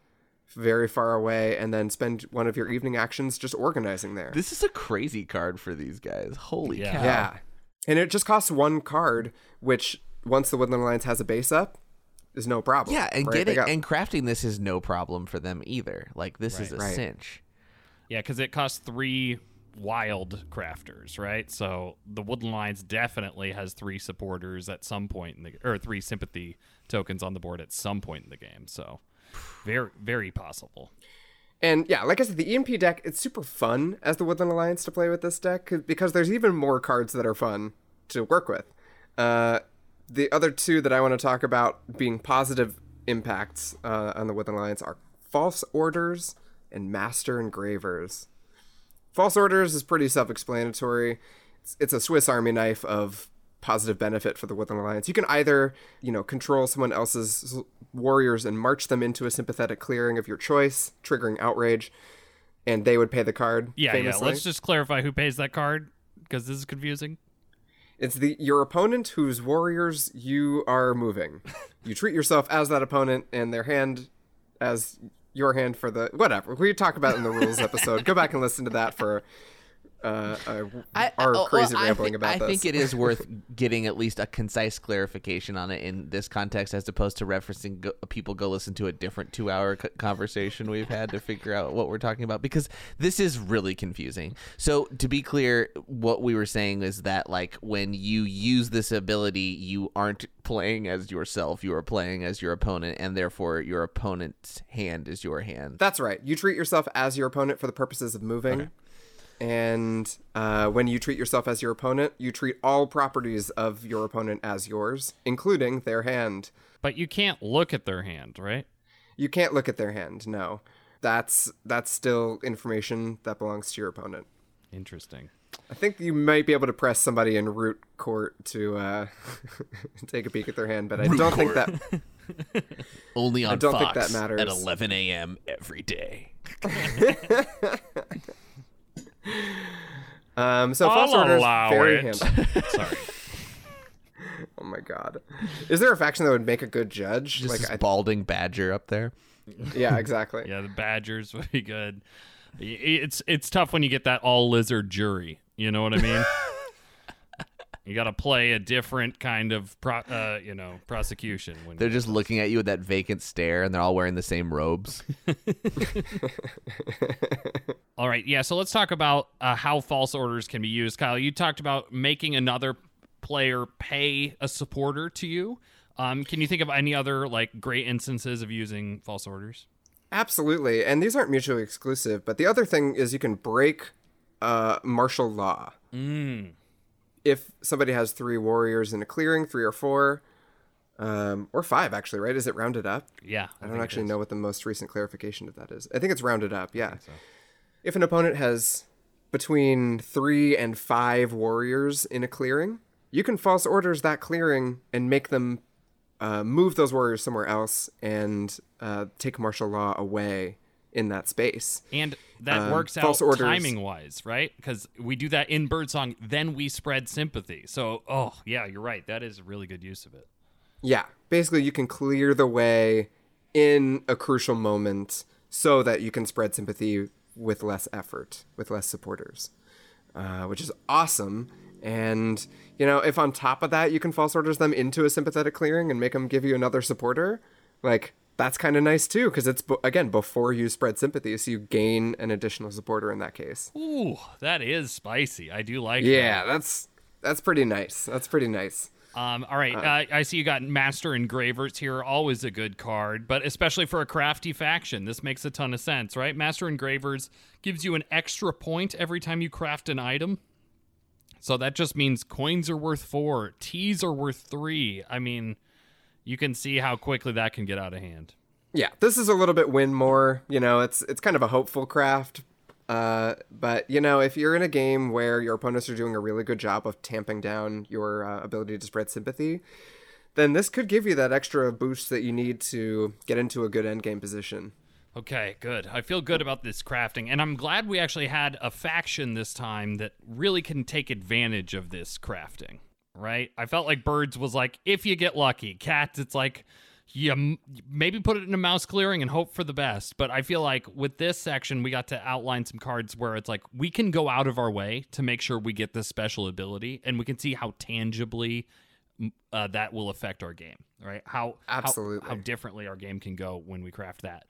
very far away and then spend one of your evening actions just organizing there. This is a crazy card for these guys. Holy Yeah. cow! yeah. And it just costs one card, which once the Woodland Alliance has a base up, is no problem. Yeah, and right? Getting got- and crafting this is no problem for them either. Like this is a Right. cinch. Yeah, because it costs three wild crafters, right? So the Woodland Alliance definitely has three supporters at some point in the or three sympathy tokens on the board at some point in the game. So very very possible. And yeah, like I said, the ENP deck, it's super fun as the Woodland Alliance to play with this deck because there's even more cards that are fun to work with. Uh, the other two that I want to talk about being positive impacts uh, on the Woodland Alliance are False Orders and Master Engravers. False Orders is pretty self explanatory. It's, it's a Swiss Army knife of positive benefit for the Woodland Alliance. You can either, you know, control someone else's warriors and march them into a sympathetic clearing of your choice, triggering outrage, and they would pay the card. Yeah, famously. yeah. Let's just clarify who pays that card because this is confusing. It's the your opponent whose warriors you are moving. you treat yourself as that opponent and their hand as your hand for the whatever we talk about in the rules episode. Go back and listen to that for uh, uh, our oh, crazy well, I rambling thi- about I this. think it is worth getting at least a concise clarification on it in this context, as opposed to referencing go, people go listen to a different two-hour c- conversation we've had to figure out what we're talking about because this is really confusing. So to be clear, what we were saying is that like when you use this ability, you aren't playing as yourself; you are playing as your opponent, and therefore your opponent's hand is your hand. That's right. You treat yourself as your opponent for the purposes of moving. And uh, when you treat yourself as your opponent, you treat all properties of your opponent as yours, including their hand. But you can't look at their hand, right? You can't look at their hand. No, that's that's still information that belongs to your opponent. Interesting. I think you might be able to press somebody in root court to uh, take a peek at their hand, but I don't think that. Only on I don't think that matters. at 11 a.m. every day. Um, so I'll false orders allow very it. handy. Sorry. Oh my god, is there a faction that would make a good judge? Just like, this I, balding badger up there. yeah, exactly. Yeah, the Badgers would be good. It's it's tough when you get that all lizard jury. You know what I mean? You got to play a different kind of pro, uh, you know prosecution when They're just looking at you with that vacant stare, and they're all wearing the same robes. All right, yeah. So let's talk about uh, how false orders can be used. Kyle, you talked about making another player pay a supporter to you. Um, can you think of any other like great instances of using false orders? Absolutely, and these aren't mutually exclusive. But the other thing is you can break uh, martial law. Mm. If somebody has three warriors in a clearing, three or four, um, or five actually, right? Is it rounded up? Yeah, I don't actually know what the most recent clarification of that is. I think it's rounded up. Yeah. If an opponent has between three and five warriors in a clearing, you can false orders that clearing and make them uh, move those warriors somewhere else and uh, take martial law away in that space. And that Um, works out timing wise, right? Because we do that in Birdsong, then we spread sympathy. So, oh, yeah, you're right. That is a really good use of it. Yeah, basically, you can clear the way in a crucial moment so that you can spread sympathy with less effort, with less supporters, uh, which is awesome. And, you know, if on top of that you can false orders them into a sympathetic clearing and make them give you another supporter, like, that's kind of nice too, because it's, again, before you spread sympathy, so you gain an additional supporter in that case. Ooh, that is spicy. I do like Yeah, that's that's pretty nice. That's pretty nice. Um, all right. Uh, I see you got Master Engravers here. Always a good card, but especially for a crafty faction, this makes a ton of sense, right? Master Engravers gives you an extra point every time you craft an item. So that just means coins are worth four, teas are worth three. I mean, you can see how quickly that can get out of hand. yeah this is a little bit win more you know it's it's kind of a hopeful craft uh, but you know if you're in a game where your opponents are doing a really good job of tamping down your uh, ability to spread sympathy then this could give you that extra boost that you need to get into a good endgame position Okay, good. I feel good about this crafting, and I'm glad we actually had a faction this time that really can take advantage of this crafting. Right? I felt like birds was like, if you get lucky. Cats, it's like, you maybe put it in a mouse clearing and hope for the best. But I feel like with this section, we got to outline some cards where it's like we can go out of our way to make sure we get this special ability, and we can see how tangibly uh, that will affect our game. Right? How how- Absolutely. how differently our game can go when we craft that.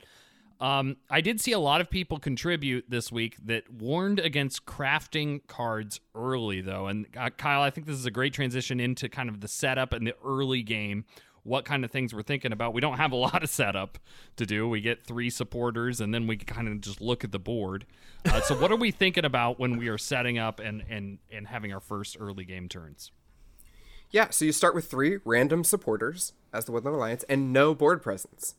Um, I did see a lot of people contribute this week that warned against crafting cards early, though. And uh, Kyle, I think this is a great transition into kind of the setup and the early game. What kind of things we're thinking about? We don't have a lot of setup to do. We get three supporters, and then we kind of just look at the board. Uh, so, what are we thinking about when we are setting up and and and having our first early game turns? yeah so you start with three random supporters as the woodland alliance and no board presence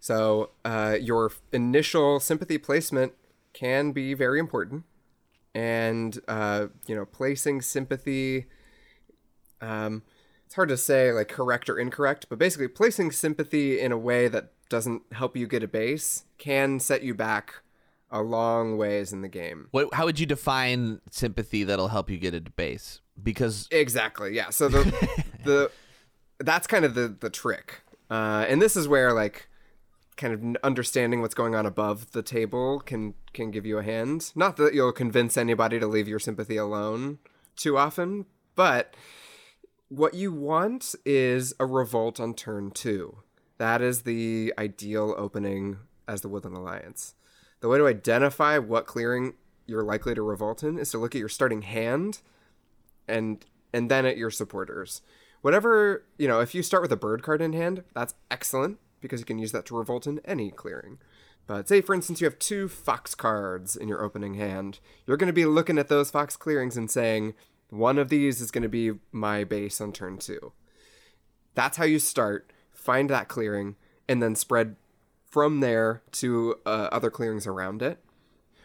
so uh, your initial sympathy placement can be very important and uh, you know placing sympathy um, it's hard to say like correct or incorrect but basically placing sympathy in a way that doesn't help you get a base can set you back a long ways in the game What? How would you define sympathy that'll help you get a base? Because Exactly. Yeah. So the the that's kind of the the trick, uh, and this is where like kind of understanding what's going on above the table can can give you a hand. Not that you'll convince anybody to leave your sympathy alone too often, but what you want is a revolt on turn two. That is the ideal opening as the Woodland Alliance. The way to identify what clearing you're likely to revolt in is to look at your starting hand and and then at your supporters. Whatever, you know, if you start with a bird card in hand, that's excellent because you can use that to revolt in any clearing. But say, for instance, you have two fox cards in your opening hand. You're going to be looking at those fox clearings and saying, one of these is going to be my base on turn two. That's how you start. Find that clearing and then spread from there to uh, other clearings around it.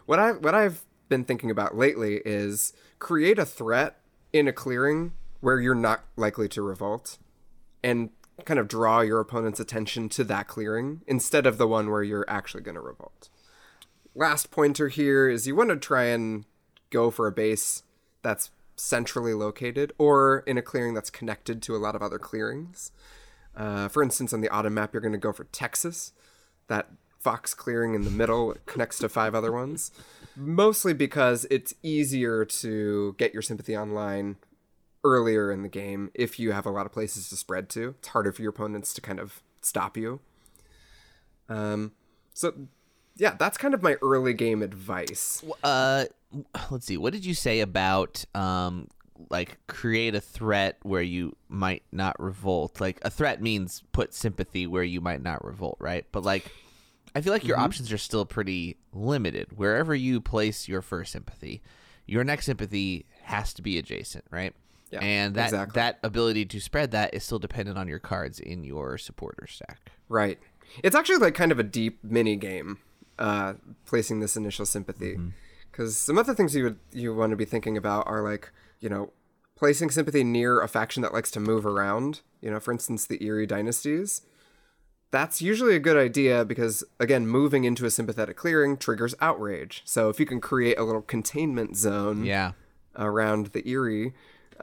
What I what I've been thinking about lately is create a threat in a clearing where you're not likely to revolt and kind of draw your opponent's attention to that clearing instead of the one where you're actually going to revolt. Last pointer here is you want to try and go for a base that's centrally located or in a clearing that's connected to a lot of other clearings. Uh, for instance, on the autumn map, you're going to go for Texas. That fox clearing in the middle connects to five other ones. Mostly because it's easier to get your sympathy online earlier in the game if you have a lot of places to spread to. It's harder for your opponents to kind of stop you. Um, so yeah, that's kind of my early game advice. Uh, let's see. What did you say about um, like create a threat where you might not revolt? Like a threat means put sympathy where you might not revolt, right? But like, I feel like your Mm-hmm. options are still pretty limited. Wherever you place your first sympathy, your next sympathy has to be adjacent, right? Yeah, and that exactly. that ability to spread that is still dependent on your cards in your supporter stack. Right. It's actually like kind of a deep mini game, uh, placing this initial sympathy, because some other things you would you want to be thinking about are like you know placing sympathy near a faction that likes to move around. You know, for instance, the Eyrie dynasties. That's usually a good idea because again, moving into a sympathetic clearing triggers outrage. So if you can create a little containment zone Yeah. around the Eyrie,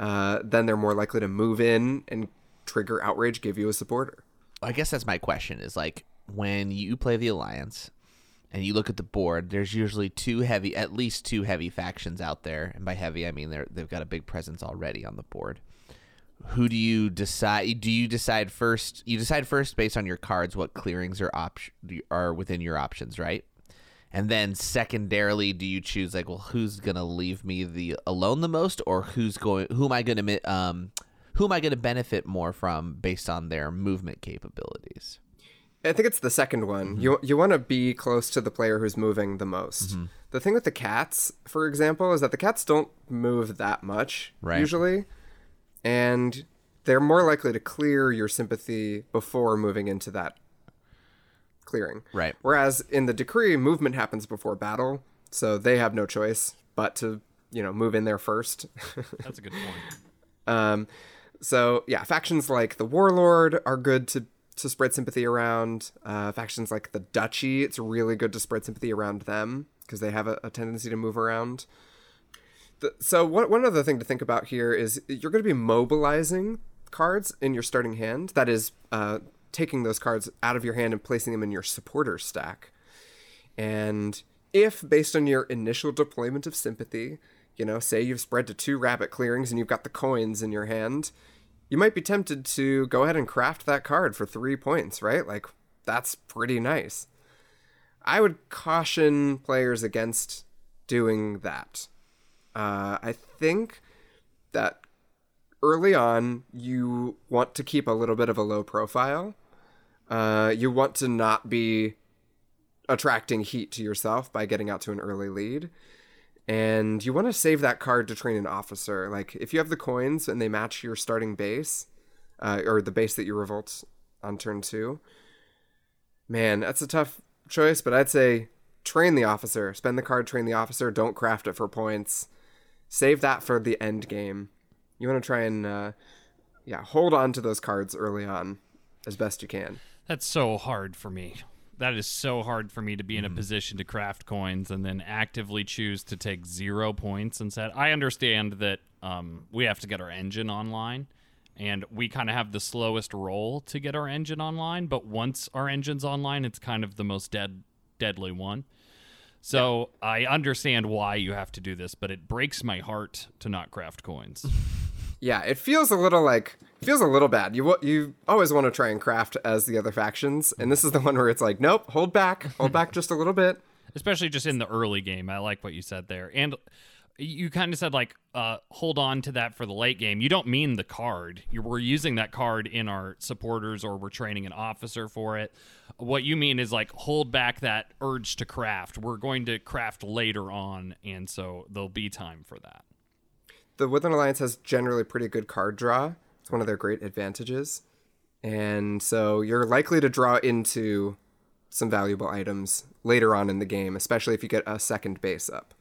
uh, then they're more likely to move in and trigger outrage, give you a supporter. I guess that's my question is like when you play the alliance and you look at the board, there's usually two heavy, at least two heavy factions out there, and by heavy I mean they're they've got a big presence already on the board. Who do you decide? Do you decide first? You decide first based on your cards what clearings are op- are within your options, right? And then secondarily, do you choose like, well, who's gonna leave me the alone the most, or who's going? Who am I gonna um, who am I gonna benefit more from based on their movement capabilities? I think it's the second one. Mm-hmm. You you want to be close to the player who's moving the most. The thing with the cats, for example, is that the cats don't move that much Right. usually, and they're more likely to clear your sympathy before moving into that clearing. Right. Whereas in the decree, movement happens before battle, so they have no choice but to you know move in there first. That's a good point. Um, so yeah, factions like the Warlord are good to to spread sympathy around. Uh, factions like the Duchy, it's really good to spread sympathy around them because they have a, a tendency to move around. The, so one one other thing to think about here is you're going to be mobilizing cards in your starting hand. That is, uh, taking those cards out of your hand and placing them in your supporter stack. And if, based on your initial deployment of sympathy, you know, say you've spread to two rabbit clearings and you've got the coins in your hand, you might be tempted to go ahead and craft that card for three points, right? Like, that's pretty nice. I would caution players against doing that. Uh, I think that early on, you want to keep a little bit of a low profile. Uh, you want to not be attracting heat to yourself by getting out to an early lead. And you want to save that card to train an officer. Like, if you have the coins and they match your starting base, uh, or the base that you revolt on turn two, man, that's a tough choice, but I'd say train the officer. Spend the card, train the officer. Don't craft it for points. Save that for the end game. You want to try and, uh, yeah, hold on to those cards early on as best you can. That's so hard for me. That is so hard for me to be in a position to craft coins and then actively choose to take zero points and instead. I understand that um, we have to get our engine online, and we kind of have the slowest roll to get our engine online. But once our engine's online, it's kind of the most dead, deadly one. So I understand why you have to do this, but it breaks my heart to not craft coins. Yeah, it feels a little like it feels a little bad. You you always want to try and craft as the other factions, and this is the one where it's like, nope, hold back, hold back just a little bit. especially just in the early game. I like what you said there. And you kind of said like uh, hold on to that for the late game. You don't mean the card. You we're using that card in our supporters or we're training an officer for it. What you mean is like hold back that urge to craft. We're going to craft later on, and so there'll be time for that. The Woodland Alliance has generally pretty good card draw. It's one of their great advantages. And so you're likely to draw into some valuable items later on in the game, especially if you get a second base up.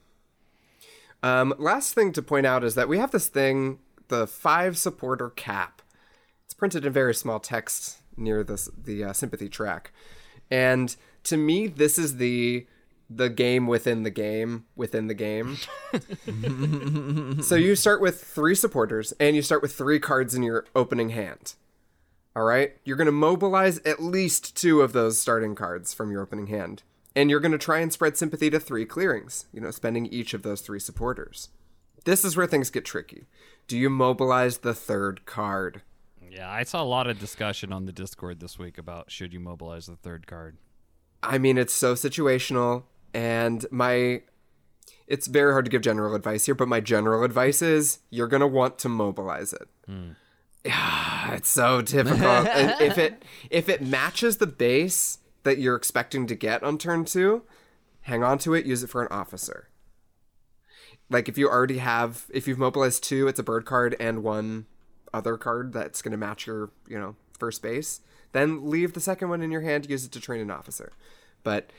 Um, last thing to point out is that we have this thing, the five supporter cap. It's printed in very small text near this the uh, sympathy track, and to me, this is the the game within the game within the game. so you start with three supporters, and you start with three cards in your opening hand. All right, you're going to mobilize at least two of those starting cards from your opening hand. And you're going to try and spread sympathy to three clearings, you know, spending each of those three supporters. This is where things get tricky. Do you mobilize the third card? Yeah, I saw a lot of discussion on the Discord this week about should you mobilize the third card. I mean, it's so situational, and my. It's very hard to give general advice here, but my general advice is you're going to want to mobilize it. Yeah, it's so difficult. If it if it matches the base that you're expecting to get on turn two, hang on to it, use it for an officer. Like if you already have if you've mobilized two, it's a bird card and one other card that's gonna match your, you know, first base, then leave the second one in your hand, use it to train an officer. But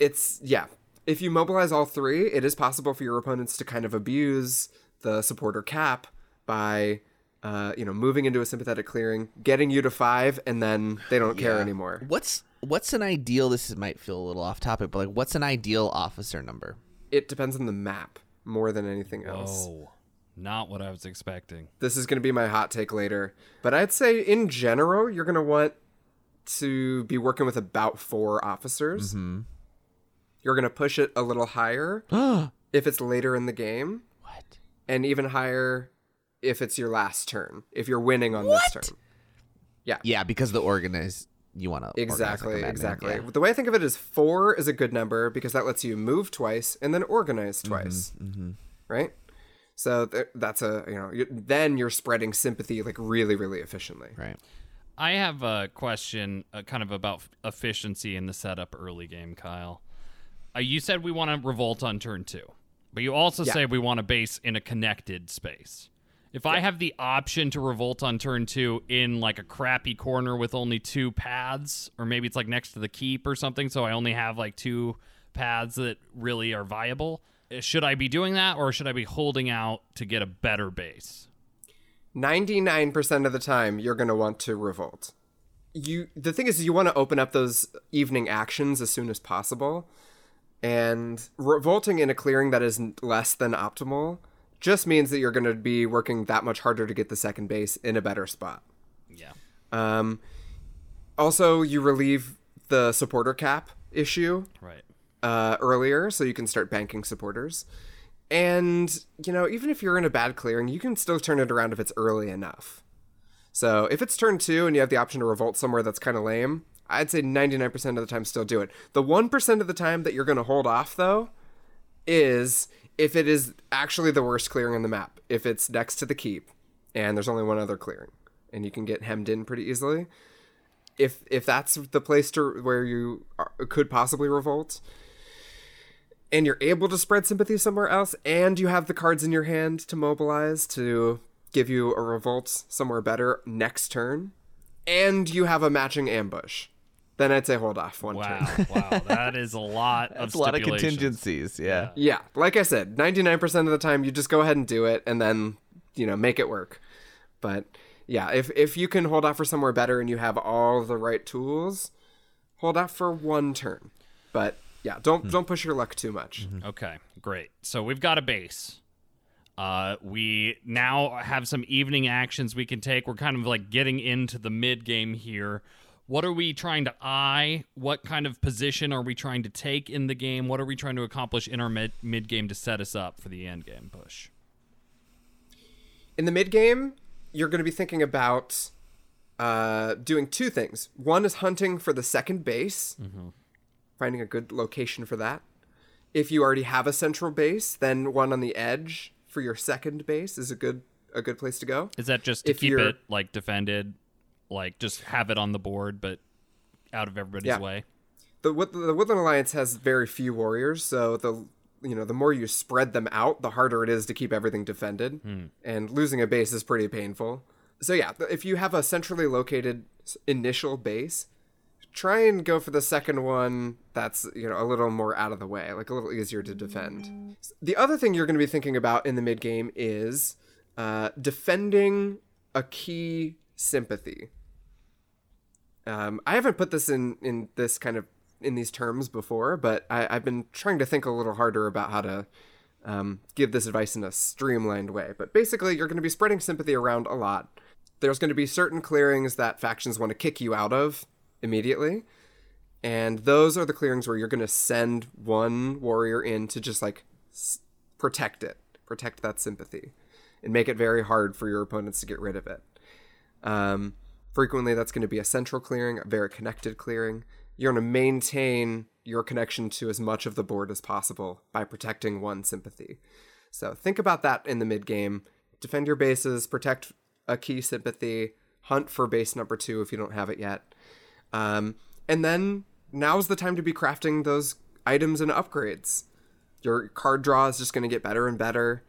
it's yeah. If you mobilize all three, it is possible for your opponents to kind of abuse the supporter cap by uh, you know, moving into a sympathetic clearing, getting you to five, and then they don't care anymore. What's what's an ideal? This is, might feel a little off topic, but like, what's an ideal officer number? It depends on the map more than anything else. Oh, not what I was expecting. This is going to be my hot take later, but I'd say in general, you're going to want to be working with about four officers. You're going to push it a little higher if it's later in the game, What? and even higher if it's your last turn. If you're winning on this turn. Yeah, Yeah, because the organize you want to Exactly, exactly. The way I think of it is four is a good number because that lets you move twice and then organize twice, right? So th- that's a you know you, then you're spreading sympathy like really really efficiently. Right. I have a question, uh, kind of about f- efficiency in the setup early game, Kyle. Uh, you said we want to revolt on turn two, but you also Yeah. say we want to base in a connected space. If I have the option to revolt on turn two in like a crappy corner with only two paths, or maybe it's like next to the keep or something, so I only have like two paths that really are viable, uh, should I be doing that or should I be holding out to get a better base? Ninety nine percent of the time you're gonna want to revolt. You the thing is you want to open up those evening actions as soon as possible, and revolting in a clearing that is less than optimal just means that you're gonna be working that much harder to get the second base in a better spot. Yeah. Um, also, you relieve the supporter cap issue Right. uh, earlier, so you can start banking supporters. And, you know, even if you're in a bad clearing, you can still turn it around if it's early enough. So if it's turn two and you have the option to revolt somewhere that's kind of lame, I'd say 99% of the time still do it. The 1% of the time that you're going to hold off, though, is if it is actually the worst clearing on the map. If it's next to the keep and there's only one other clearing and you can get hemmed in pretty easily. If if that's the place to where you are, could possibly revolt and you're able to spread sympathy somewhere else and you have the cards in your hand to mobilize to give you a revolt somewhere better next turn and you have a matching ambush then i'd say hold off one turn Wow, wow, that is a lot of That's a lot of contingencies. Yeah. Yeah, like I said, 99% of the time you just go ahead and do it and then, you know, make it work. But yeah, if if you can hold off for somewhere better and you have all the right tools, hold off for one turn. But yeah, don't don't push your luck too much. Okay, great. So we've got a base. Uh, we now have some evening actions we can take. We're kind of like getting into the mid game here. What are we trying to eye? What kind of position are we trying to take in the game? What are we trying to accomplish in our mid mid game to set us up for the end game push? In the mid game, you're going to be thinking about uh, doing two things. One is hunting for the second base, finding a good location for that, if you already have a central base, then one on the edge for your second base is a good a good place to go. Is that just to If keep it like defended, like just have it on the board, but out of everybody's Yeah. way? The the Woodland Alliance has very few warriors, so the you know the more you spread them out, the harder it is to keep everything defended, and losing a base is pretty painful. So yeah, if you have a centrally located initial base, try and go for the second one that's you know a little more out of the way, like a little easier to defend. The other thing you're going to be thinking about in the mid game is uh, defending a key sympathy. Um, I haven't put this in in this kind of in these terms before, but I, I've been trying to think a little harder about how to um, give this advice in a streamlined way. But basically, you're going to be spreading sympathy around a lot. There's going to be certain clearings that factions want to kick you out of immediately, and those are the clearings where you're going to send one warrior in to just like s- protect it, protect that sympathy, and make it very hard for your opponents to get rid of it. Um, frequently, that's going to be a central clearing, a very connected clearing. You're going to maintain your connection to as much of the board as possible by protecting one sympathy. So think about that in the mid game. Defend your bases, protect a key sympathy, hunt for base number two if you don't have it yet. Um, and then now's the time to be crafting those items and upgrades. Your card draw is just going to get better and better.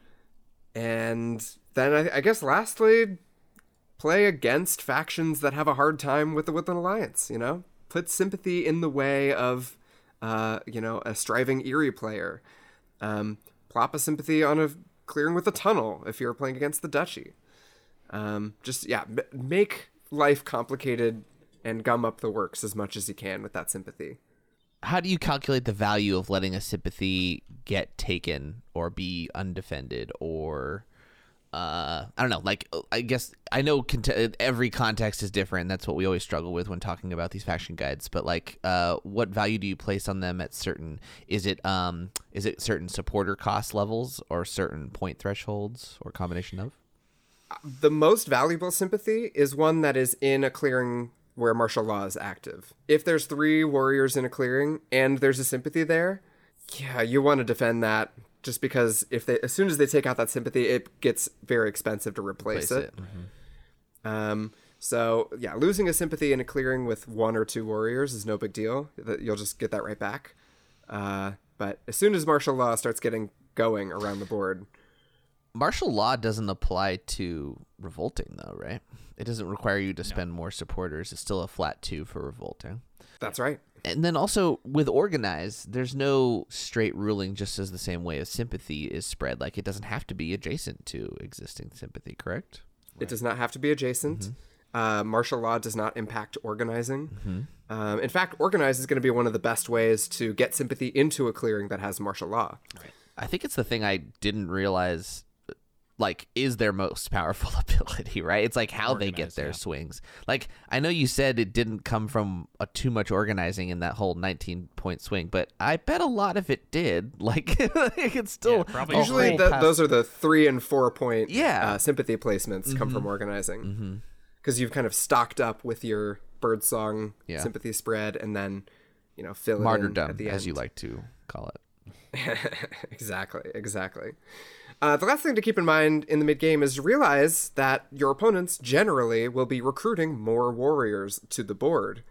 And then I, I guess lastly, play against factions that have a hard time with the Woodland Alliance, you know? Put sympathy in the way of, uh, you know, a striving Eyrie player. Um, plop a sympathy on a clearing with a tunnel if you're playing against the Duchy. Um, just, yeah, m- make life complicated and gum up the works as much as you can with that sympathy. How do you calculate the value of letting a sympathy get taken or be undefended or uh I don't know, like I guess I know cont- every context is different. That's what we always struggle with when talking about these faction guides, but like uh what value do you place on them at certain is it um is it certain supporter cost levels or certain point thresholds or combination of? the most valuable sympathy is one that is in a clearing where martial law is active. If there's three warriors in a clearing and there's a sympathy there, yeah, you want to defend that just because if they as soon as they take out that sympathy, it gets very expensive to replace, Place it. Um, so yeah, losing a sympathy in a clearing with one or two warriors is no big deal. You'll just get that right back. Uh, but as soon as martial law starts getting going around the board, Martial law doesn't apply to revolting though, right? It doesn't require you to spend more supporters. It's still a flat 2 for revolting. that's right. And then also with organize there's no straight ruling just as the same way as sympathy is spread like it doesn't have to be adjacent to existing sympathy correct It does not have to be adjacent. Uh, martial law does not impact organizing. Um, in fact, organize is going to be one of the best ways to get sympathy into a clearing that has martial law. i think it's the thing i didn't realize like is their most powerful ability right it's like how they get their yeah. swings like i know you said it didn't come from a too much organizing in that whole 19 point swing but i bet a lot of it did like it's still Yeah, probably Usually, whole th- pass- those are the three and four point Yeah. uh, sympathy placements come from organizing because you've kind of stocked up with your birdsong Yeah. sympathy spread and then you know fill it in martyrdom at the end. as you like to call it exactly, exactly. Uh, the last thing to keep in mind in the mid game is to realize that your opponents generally will be recruiting more warriors to the board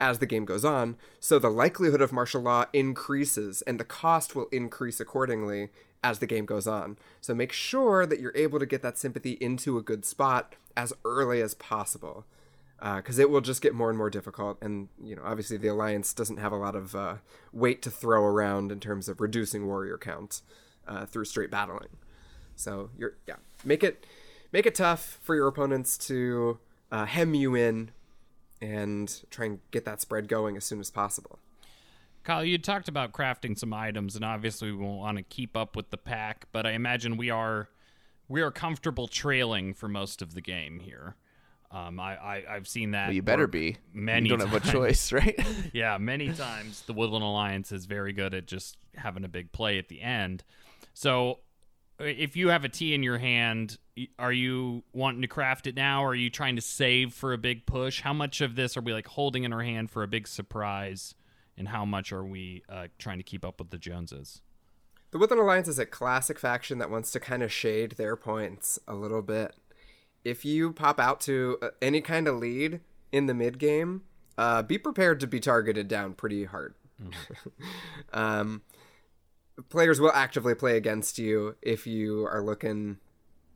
as the game goes on, so the likelihood of martial law increases and the cost will increase accordingly as the game goes on. So make sure that you're able to get that sympathy into a good spot as early as possible because it will just get more and more difficult. And you know, obviously, the alliance doesn't have a lot of uh, weight to throw around in terms of reducing warrior count uh, through straight battling. So you're yeah, make it make it tough for your opponents to uh, hem you in and try and get that spread going as soon as possible. Kyle, you talked about crafting some items, and obviously we want to keep up with the pack. But I imagine we are we are comfortable trailing for most of the game here. Um, I, I I've seen that. Well, you better be. Many you don't have a choice, right? yeah, many times the Woodland Alliance is very good at just having a big play at the end. So if you have a tea in your hand, are you wanting to craft it now or are you trying to save for a big push? How much of this are we like holding in our hand for a big surprise? And how much are we uh, trying to keep up with the Joneses? The Woodland Alliance is a classic faction that wants to kind of shade their points a little bit. If you pop out to uh, any kind of lead in the mid game, uh, be prepared to be targeted down pretty hard. um, players will actively play against you if you are looking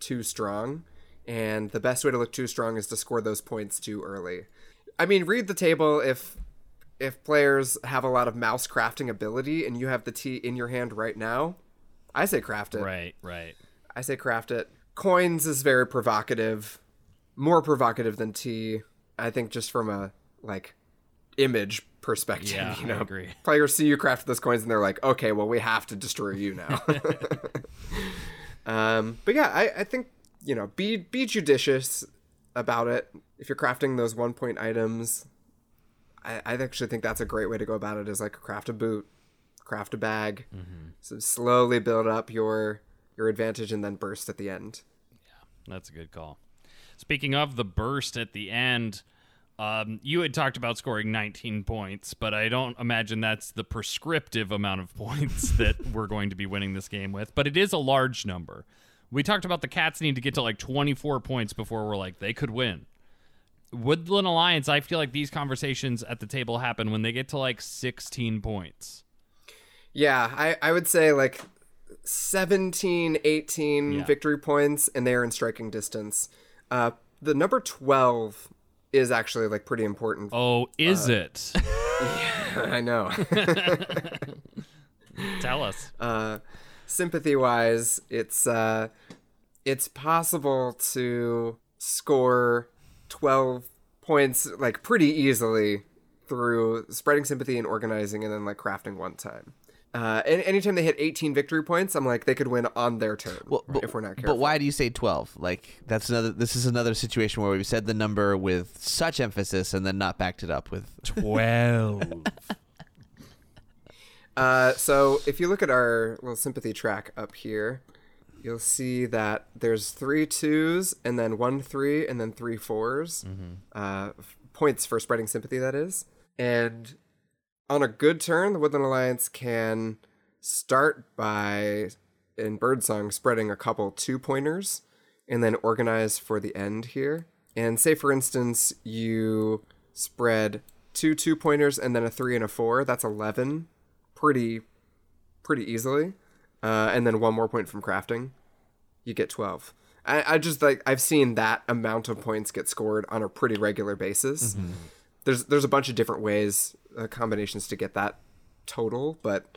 too strong, and the best way to look too strong is to score those points too early. I mean, read the table if if players have a lot of mouse crafting ability and you have the tea in your hand right now. I say craft it. Right, right. I say craft it. Coins is very provocative, more provocative than tea. I think just from a like image perspective. Yeah, you know, I agree. players see you craft those coins and they're like, okay, well, we have to destroy you now. um, but yeah, I, I think you know, be be judicious about it. If you're crafting those one point items, I, I actually think that's a great way to go about it. Is like craft a boot, craft a bag, mm-hmm. so slowly build up your your advantage and then burst at the end. Yeah, that's a good call. Speaking of the burst at the end, um, you had talked about scoring 19 points, but I don't imagine that's the prescriptive amount of points that we're going to be winning this game with. But it is a large number. We talked about the Cats need to get to like 24 points before we're like, they could win. Woodland Alliance, I feel like these conversations at the table happen when they get to like 16 points. Yeah, I, I would say like 17, 18 Yeah. victory points, and they are in striking distance. Uh, the number 12 is actually like pretty important. Oh, is it? I know. Tell us. uh, sympathy wise, it's uh, it's possible to score 12 points like pretty easily through spreading sympathy and organizing and then like crafting one time. Uh, and anytime they hit 18 victory points, I'm like they could win on their turn Well, but, if we're not careful. but why do you say 12? Like that's another this is another situation where we've said the number with such emphasis and then not backed it up with 12. Uh, so if you look at our little sympathy track up here, you'll see that there's three twos and then one three and then three 4s Uh, f- points for spreading sympathy, that is. And on a good turn, the Woodland Alliance can start by in Birdsong spreading a couple two pointers and then organize for the end here. And say for instance you spread two two pointers and then a three and a four, that's eleven pretty pretty easily. Uh, and then one more point from crafting, you get twelve. I, I just like I've seen that amount of points get scored on a pretty regular basis. There's there's a bunch of different ways, uh, combinations to get that total, but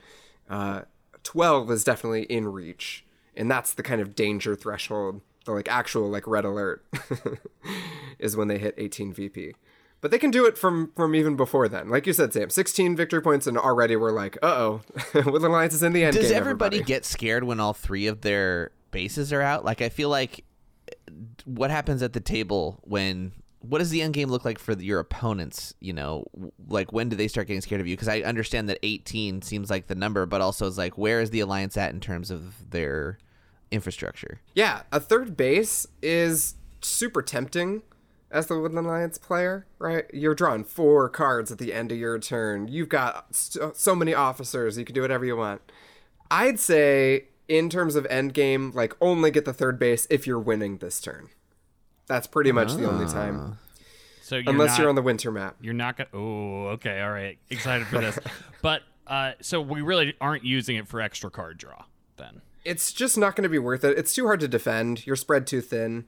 uh, 12 is definitely in reach and that's the kind of danger threshold the like actual like red alert is when they hit 18 vp but they can do it from from even before then. Like you said sam 16 victory points and already we're like uh-oh woodland alliance is in the end Does game, everybody, get scared when all three of their bases are out? Like I feel like what happens at the table when what does the end game look like for your opponents? You know, like when do they start getting scared of you? Because I understand that 18 seems like the number, but also is like where is the alliance at in terms of their infrastructure? Yeah, a third base is super tempting as the Woodland Alliance player, right? You're drawing four cards at the end of your turn. You've got so, so many officers. You can do whatever you want. I'd say, in terms of end game, like only get the third base if you're winning this turn. That's pretty much the only time, So you're unless not, you're on the winter map. You're not gonna. Oh, okay, all right. Excited for this, but uh, so we really aren't using it for extra card draw then. it's just not going to be worth it. It's too hard to defend. You're spread too thin.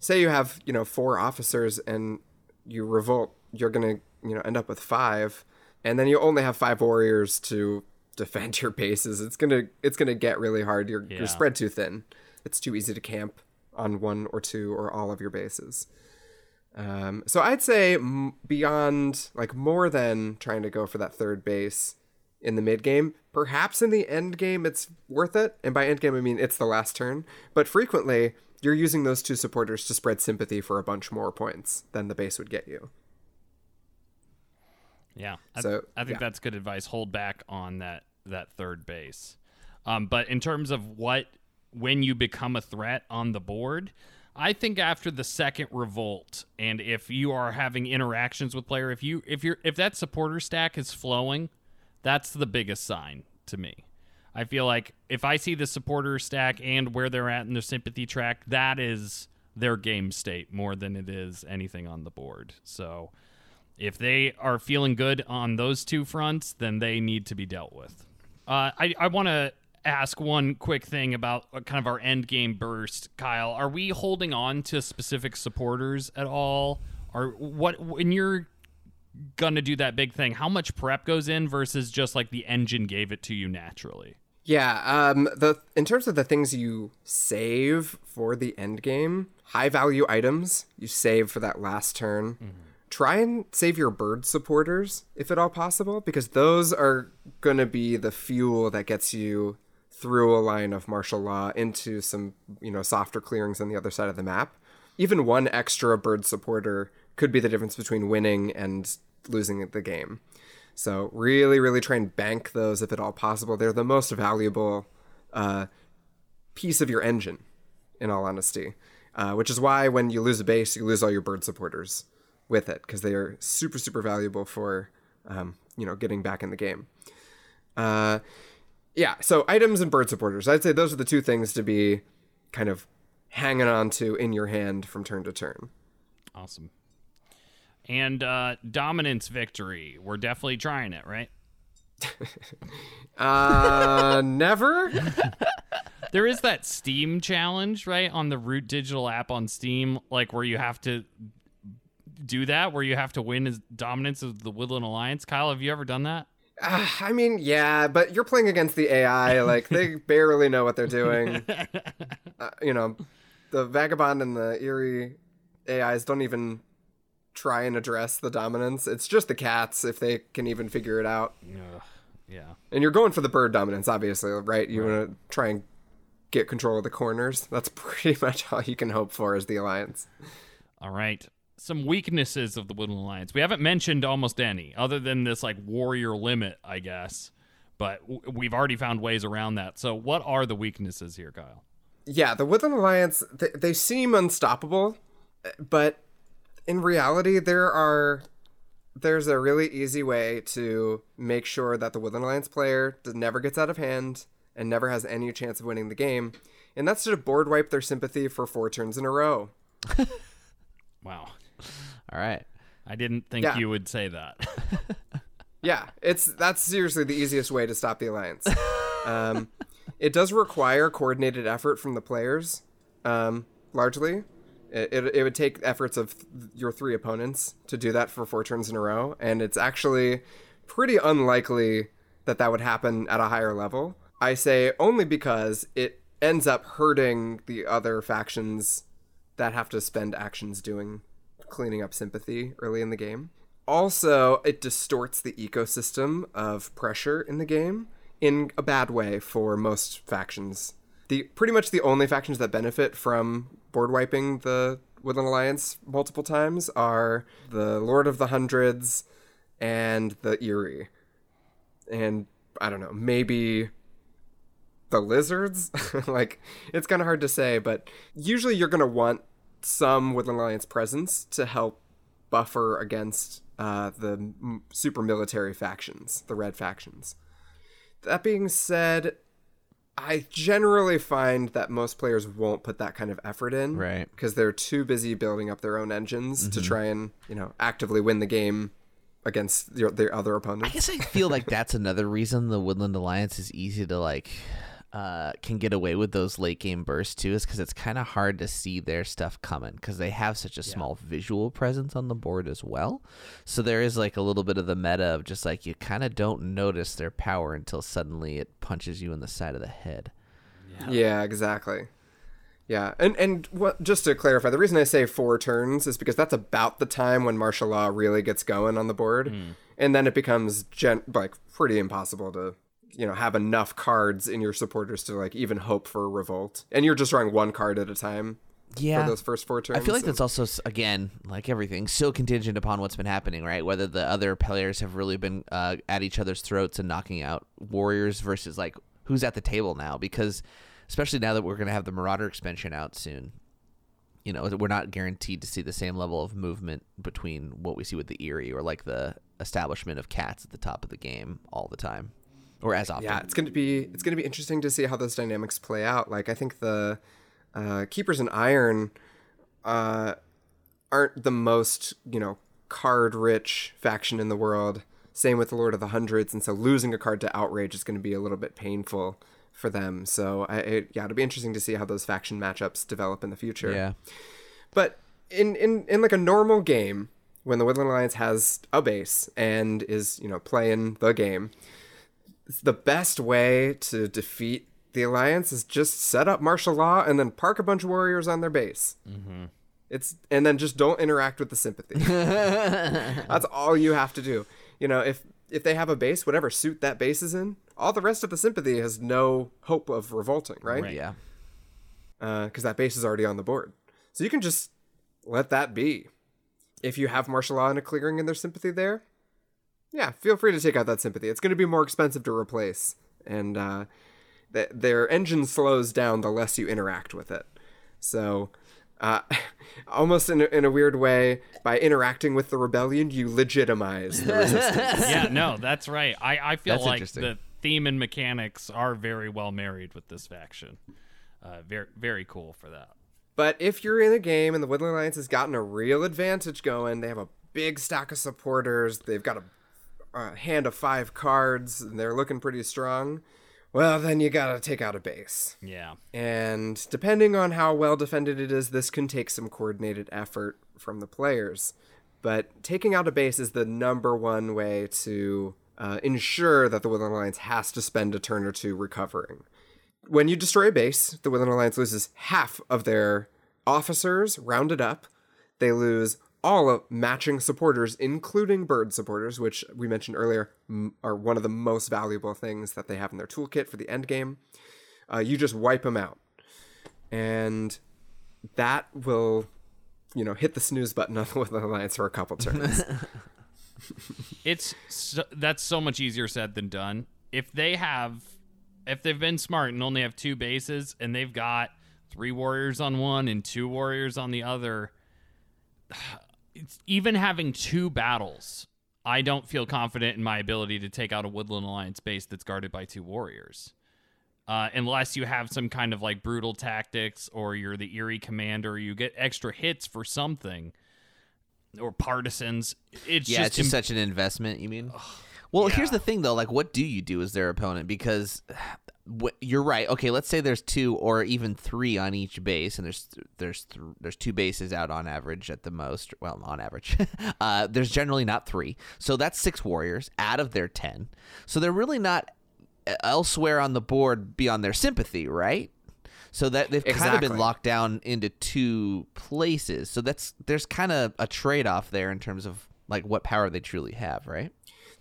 Say you have, you know, four officers and you revolt, you're going to, you know, end up with five, and then you only have five warriors to defend your bases. It's going to it's going to get really hard. You're Yeah. you're spread too thin. It's too easy to camp on one or two or all of your bases. Um, so I'd say m- beyond like more than trying to go for that third base in the mid game, perhaps in the end game it's worth it. And by end game I mean it's the last turn. But frequently you're using those two supporters to spread sympathy for a bunch more points than the base would get you. Yeah. I, So, I think yeah. that's good advice. Hold back on that that third base. Um, but in terms of what when you become a threat on the board, I think after the second revolt, and if you are having interactions with player, if you if you're if that supporter stack is flowing, that's the biggest sign to me. I feel like if I see the supporter stack and where they're at in their sympathy track, that is their game state more than it is anything on the board. So if they are feeling good on those two fronts, then they need to be dealt with. Uh, I, I want to ask one quick thing about uh, kind of our end game burst, Kyle. Are we holding on to specific supporters at all? Or what when you're gonna do that big thing, how much prep goes in versus just like the engine gave it to you naturally? Yeah, um, the in terms of the things you save for the end game, high value items you save for that last turn. Mm-hmm. Try and save your bird supporters if at all possible, because those are gonna be the fuel that gets you through a line of martial law into some you know softer clearings on the other side of the map. Even one extra bird supporter could be the difference between winning and losing the game. So really, really try and bank those if at all possible. They're the most valuable uh, piece of your engine, in all honesty. Uh, which is why when you lose a base, you lose all your bird supporters with it because they are super, super valuable for um, you know getting back in the game. Uh, yeah, so items and bird supporters. I'd say those are the two things to be kind of hanging on to in your hand from turn to turn. Awesome and uh, dominance victory. We're definitely trying it, right? uh, never. there is that Steam challenge, right, on the Root Digital app on Steam, like where you have to do that, where you have to win as dominance of the Woodland Alliance. Kyle, have you ever done that? Uh, I mean, yeah, but you're playing against the AI. Like they barely know what they're doing. Uh, you know, the Vagabond and the Eyrie AIs don't even try and address the dominance. It's just the cats if they can even figure it out. Yeah. Yeah. And you're going for the bird dominance, obviously, right? You right. want to try and get control of the corners. That's pretty much all you can hope for as the alliance. All right. Some weaknesses of the Woodland Alliance. We haven't mentioned almost any, other than this like warrior limit, I guess. But w- we've already found ways around that. So, what are the weaknesses here, Kyle? Yeah, the Woodland Alliance, they, they seem unstoppable, but in reality, there are there's a really easy way to make sure that the Woodland Alliance player never gets out of hand and never has any chance of winning the game, and that's to board wipe their sympathy for four turns in a row. wow. All right. I didn't think yeah. you would say that. yeah, it's that's seriously the easiest way to stop the alliance. Um, it does require coordinated effort from the players, um, largely. It, it, it, would take efforts of th- your three opponents to do that for four turns in a row, and it's actually pretty unlikely that that would happen at a higher level. I say only because it ends up hurting the other factions that have to spend actions doing cleaning up sympathy early in the game. Also, it distorts the ecosystem of pressure in the game in a bad way for most factions. The pretty much the only factions that benefit from board wiping the Woodland Alliance multiple times are the Lord of the Hundreds and the Eyrie. And I don't know, maybe the lizards? like, it's kind of hard to say, but usually you're going to want some Woodland Alliance presence to help buffer against uh, the m- super military factions, the red factions. That being said, I generally find that most players won't put that kind of effort in, right? Because they're too busy building up their own engines mm-hmm. to try and you know actively win the game against their, their other opponents. I guess I feel like that's another reason the Woodland Alliance is easy to like uh, can get away with those late game bursts too is because it's kind of hard to see their stuff coming because they have such a yeah. small visual presence on the board as well. So there is like a little bit of the meta of just like you kind of don't notice their power until suddenly it punches you in the side of the head. Yeah, yeah exactly. Yeah, and and what just to clarify, the reason I say four turns is because that's about the time when martial law really gets going on the board, mm. and then it becomes gen- like pretty impossible to you know have enough cards in your supporters to like even hope for a revolt. And you're just drawing one card at a time yeah. for those first four turns i feel like that's also again like everything so contingent upon what's been happening right? Whether the other players have really been uh, at each other's throats and knocking out warriors versus like who's at the table now? Because especially now that we're going to have the marauder expansion out soon you know we're not guaranteed to see the same level of movement between what we see with the Eyrie or like the establishment of cats at the top of the game all the time or as often. Yeah, it's going to be it's going to be interesting to see how those dynamics play out. Like I think the uh, keepers in iron uh, aren't the most you know card rich faction in the world. Same with the Lord of the Hundreds, and so losing a card to outrage is going to be a little bit painful for them. So I, it, yeah, it'll be interesting to see how those faction matchups develop in the future. Yeah. But in in in like a normal game, when the Woodland Alliance has a base and is you know playing the game, the best way to defeat the alliance is just set up martial law and then park a bunch of warriors on their base. Mm-hmm. It's and then just don't interact with the sympathy. That's all you have to do. You know, if if they have a base, whatever suit that base is in, all the rest of the sympathy has no hope of revolting, right? Right. Yeah. Because that base is already on the board, so you can just let that be. If you have martial law and a clearing in their sympathy there, yeah, feel free to take out that sympathy. It's going to be more expensive to replace, and uh, th- their engine slows down the less you interact with it. So, uh, almost in a, in a weird way, by interacting with the rebellion, you legitimize the resistance. yeah, no, that's right. I, I feel That's like the theme and mechanics are very well married with this faction. Uh, very very cool for that. But if you're in a game and the Woodland Alliance has gotten a real advantage going, they have a big stack of supporters, they've got a, a hand of five cards, and they're looking pretty strong. Well, then you gotta take out a base. Yeah. And depending on how well defended it is, this can take some coordinated effort from the players. But taking out a base is the number one way to uh, ensure that the Woodland Alliance has to spend a turn or two recovering. When you destroy a base, the Woodland Alliance loses half of their officers rounded up. They lose all of matching supporters, including bird supporters, which we mentioned earlier m- are one of the most valuable things that they have in their toolkit for the end game. Uh, you just wipe them out, and that will, you know, hit the snooze button on the Woodland Alliance for a couple turns. It's so, that's so much easier said than done. If they have if they've been smart and only have two bases and they've got three warriors on one and two warriors on the other, it's even having two battles. I don't feel confident in my ability to take out a Woodland Alliance base that's guarded by two warriors. Uh, unless you have some kind of like brutal tactics or you're the Eyrie commander, you get extra hits for something or partisans. It's yeah, just, it's just im- such an investment. You mean? Well, here's the thing though. Like, what do you do as their opponent? Because wh- you're right. Okay, let's say there's two or even three on each base, and there's there's th- there's two bases out on average at the most. Well, on average, uh, there's generally not three. So that's six warriors out of their ten. So they're really not elsewhere on the board beyond their sympathy, right? So that they've kind of been locked down into two places. So that's there's kind of a trade off there in terms of like what power they truly have, right?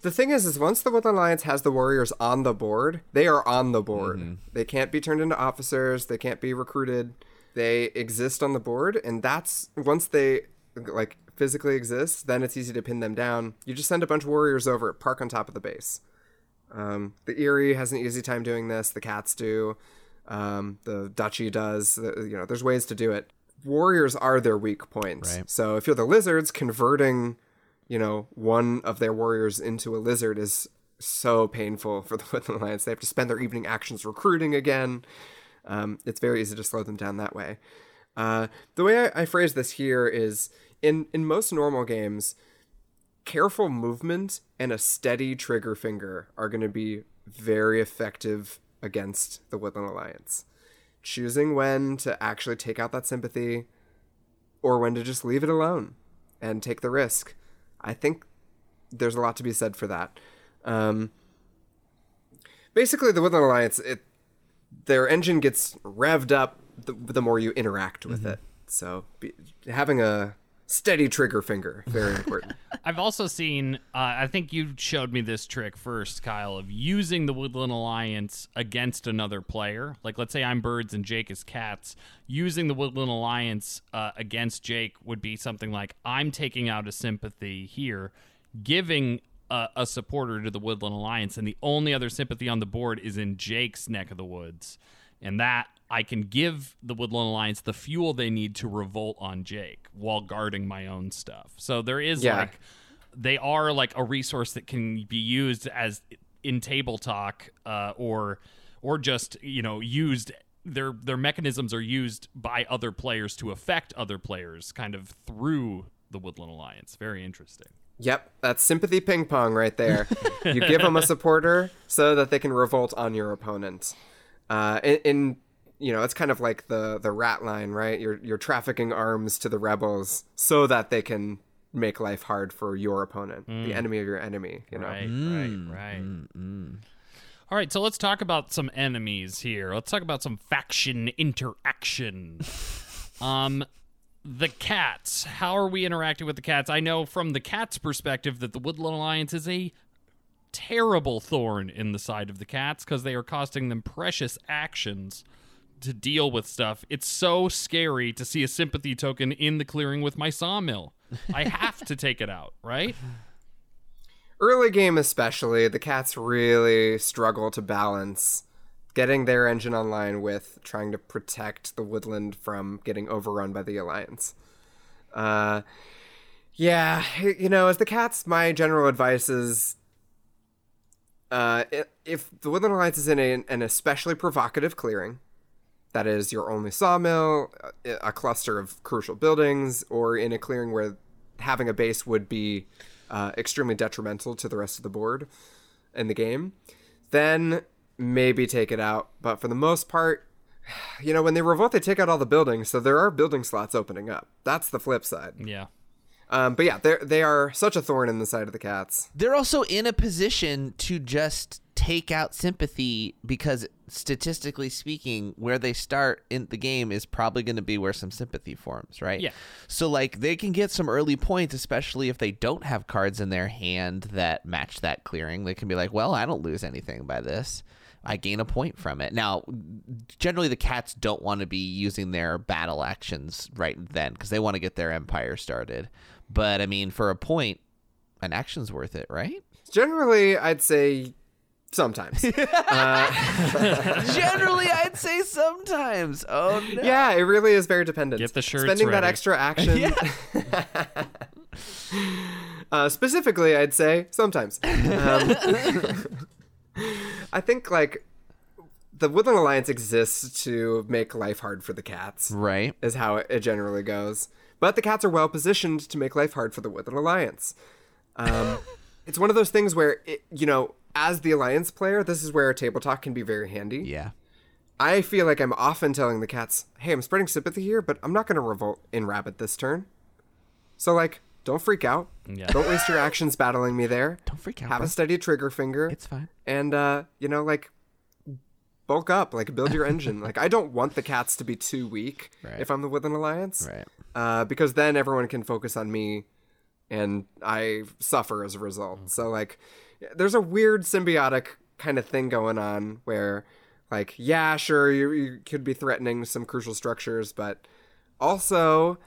The thing is, is once the Woodland Alliance has the warriors on the board, they are on the board. They can't be turned into officers. They can't be recruited. They exist on the board, and that's once they like physically exist, then it's easy to pin them down. You just send a bunch of warriors over, park on top of the base. Um, the Eyrie has an easy time doing this. The cats do. Um, the Duchy does. The- You know, there's ways to do it. Warriors are their weak points. Right. So if you're the lizards, converting, you know, one of their warriors into a lizard is so painful for the Woodland Alliance. They have to spend their evening actions recruiting again. Um, it's very easy to slow them down that way. Uh, the way I, I phrase this here is in in most normal games, careful movement and a steady trigger finger are going to be very effective against the Woodland Alliance. Choosing when to actually take out that sympathy or when to just leave it alone and take the risk. I think there's a lot to be said for that. Um, basically, the Woodland Alliance, it their engine gets revved up the, the more you interact with it. So be, having a steady trigger finger very important. I've also seen. Uh, I think you showed me this trick first, Kyle, of using the Woodland Alliance against another player. Like, let's say I'm birds and Jake is cats. Using the Woodland Alliance uh, against Jake would be something like I'm taking out a sympathy here, giving a, a supporter to the Woodland Alliance, and the only other sympathy on the board is in Jake's neck of the woods, and that. I can give the Woodland Alliance the fuel they need to revolt on Jake while guarding my own stuff. So there is Yeah. like they are like a resource that can be used as in table talk uh, or or just you know used their their mechanisms are used by other players to affect other players kind of through the Woodland Alliance. Very interesting. Yep, that's sympathy ping pong right there. you give them a supporter so that they can revolt on your opponent. Uh, in, in you know, it's kind of like the the rat line, right? You're you're trafficking arms to the rebels so that they can make life hard for your opponent, the enemy of your enemy. You know, Right, right, right. All right, so let's talk about some enemies here. Let's talk about some faction interaction. um, the cats. How are we interacting with the cats? I know from the cats' perspective that the Woodland Alliance is a terrible thorn in the side of the cats because they are costing them precious actions to deal with stuff. It's so scary to see a sympathy token in the clearing with my sawmill. I have to take it out, right? early game especially, the cats really struggle to balance getting their engine online with trying to protect the woodland from getting overrun by the alliance. Uh, yeah, you know, as the cats, my general advice is, uh, if the woodland alliance is in a, an especially provocative clearing, that is your only sawmill, a, a cluster of crucial buildings, or in a clearing where having a base would be uh, extremely detrimental to the rest of the board in the game, then maybe take it out. But for the most part, you know, when they revolt, they take out all the buildings, so there are building slots opening up. That's the flip side. Yeah. Um, but yeah, they they are such a thorn in the side of the cats. They're also in a position to just take out sympathy because statistically speaking, where they start in the game is probably going to be where some sympathy forms, right? Yeah. So like they can get some early points, especially if they don't have cards in their hand that match that clearing. They can be like, well, I don't lose anything by this. I gain a point from it. Now, generally, the cats don't want to be using their battle actions right then because they want to get their empire started. But I mean, for a point, an action's worth it, right? Generally, I'd say sometimes. Generally, I'd say sometimes. Oh no. yeah, it really is very dependent. Get the shirts Spending that extra action. uh, specifically, I'd say sometimes. Um, I think like the Woodland Alliance exists to make life hard for the cats. Right. is how it, it generally goes. But the cats are well positioned to make life hard for the Woodland Alliance. Um, it's one of those things where, it, you know, as the Alliance player, this is where a table talk can be very handy. Yeah. I feel like I'm often telling the cats, hey, I'm spreading sympathy here, but I'm not going to revolt in Rabbit this turn. So, like, don't freak out. Yeah. Don't waste your actions battling me there. Don't freak out. Have bro. a steady trigger finger. It's fine. and, uh, you know, like, bulk up, like, build your engine. Like, I don't want the cats to be too weak Right. if I'm the Woodland Alliance Right. uh, because then everyone can focus on me and I suffer as a result. So, like, there's a weird symbiotic kind of thing going on where, like, yeah, sure, you, you could be threatening some crucial structures, but also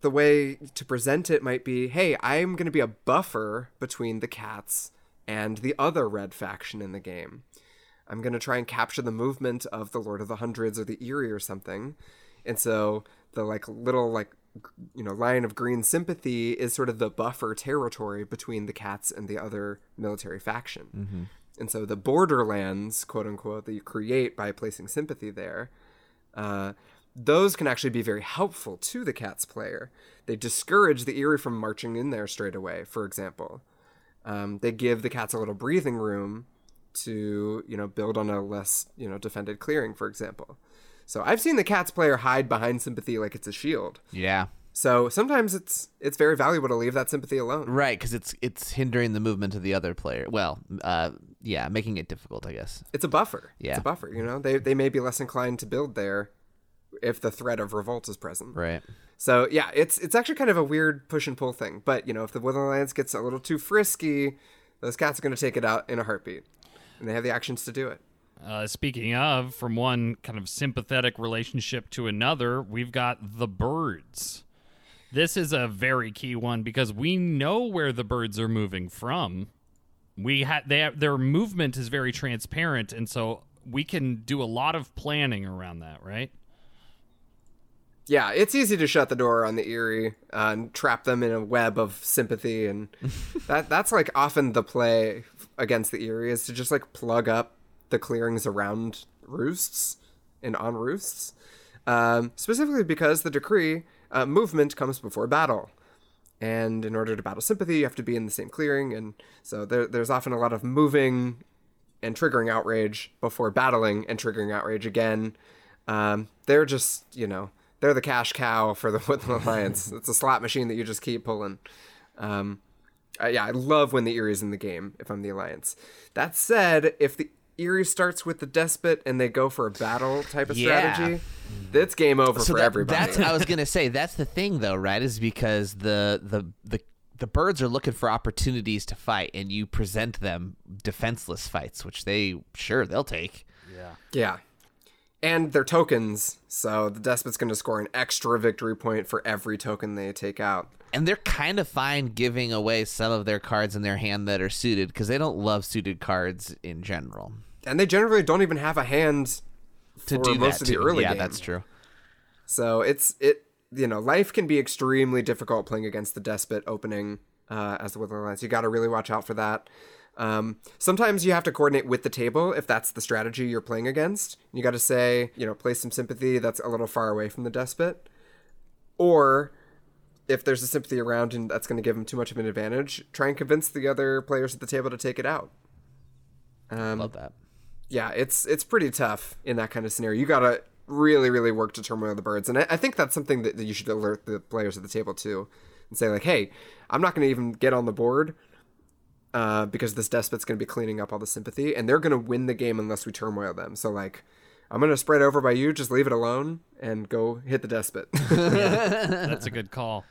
the way to present it might be hey, I'm going to be a buffer between the cats and the other red faction in the game. I'm going to try and capture the movement of the Lord of the Hundreds or the Eyrie or something. And so the like little like you know line of green sympathy is sort of the buffer territory between the cats and the other military faction. And so the borderlands, quote unquote, that you create by placing sympathy there, uh, those can actually be very helpful to the cat's player. They discourage the Eyrie from marching in there straight away, for example. Um, they give the cats a little breathing room to, you know, build on a less, you know, defended clearing, for example. So I've seen the cat's player hide behind sympathy like it's a shield. Yeah. So sometimes it's it's very valuable to leave that sympathy alone. Right, because it's it's hindering the movement of the other player. Well, uh, yeah, making it difficult, I guess. It's a buffer. Yeah. It's a buffer, you know. They they may be less inclined to build there if the threat of revolt is present. Right. So yeah, it's it's actually kind of a weird push and pull thing. But you know, if the Woodland Alliance gets a little too frisky, those cats are going to take it out in a heartbeat, and they have the actions to do it. Uh, speaking of, from one kind of sympathetic relationship to another, we've got the birds. This is a very key one because we know where the birds are moving from. We had they have, their movement is very transparent, and so we can do a lot of planning around that, right? Yeah, it's easy to shut the door on the Eyrie uh, and trap them in a web of sympathy, and that that's like often the play against the Eyrie is to just like plug up the clearings around roosts and on roosts, um, specifically because the decree uh, movement comes before battle. And in order to battle sympathy, you have to be in the same clearing, and so there, there's often a lot of moving and triggering outrage before battling and triggering outrage again. Um, they're just, you know, they're the cash cow for the Woodland Alliance. it's a slot machine that you just keep pulling. Um, uh, yeah, I love when the Eyrie's in the game if I'm the Alliance. That said, if the Eyrie starts with the Despot and they go for a battle type of Yeah. strategy, it's game over for that- everybody. That's I was gonna say. That's the thing, though, right? Is because the the the the birds are looking for opportunities to fight, and you present them defenseless fights, which they sure they'll take. Yeah. Yeah. And they're tokens, so the Despot's going to score an extra victory point for every token they take out. And they're kind of fine giving away some of their cards in their hand that are suited because they don't love suited cards in general. And they generally don't even have a hand To do most that of the too. early yeah, game. that's true. So it's it you know life can be extremely difficult playing against the despot opening uh, as the Woodland Alliance. You got to really watch out for that. Um, sometimes you have to coordinate with the table if that's the strategy you're playing against. You got to say you know play some sympathy that's a little far away from the despot, or if there's a sympathy around and that's going to give them too much of an advantage, try and convince the other players at the table to take it out. Um, Love that. yeah, it's it's pretty tough in that kind of scenario. You gotta really, really work to turmoil the birds, and I, I think that's something that, that you should alert the players at the table to, and say like, "Hey, I'm not going to even get on the board uh, because this despot's going to be cleaning up all the sympathy, and they're going to win the game unless we turmoil them. So like, I'm going to spread over by you. Just leave it alone and go hit the despot." That's a good call.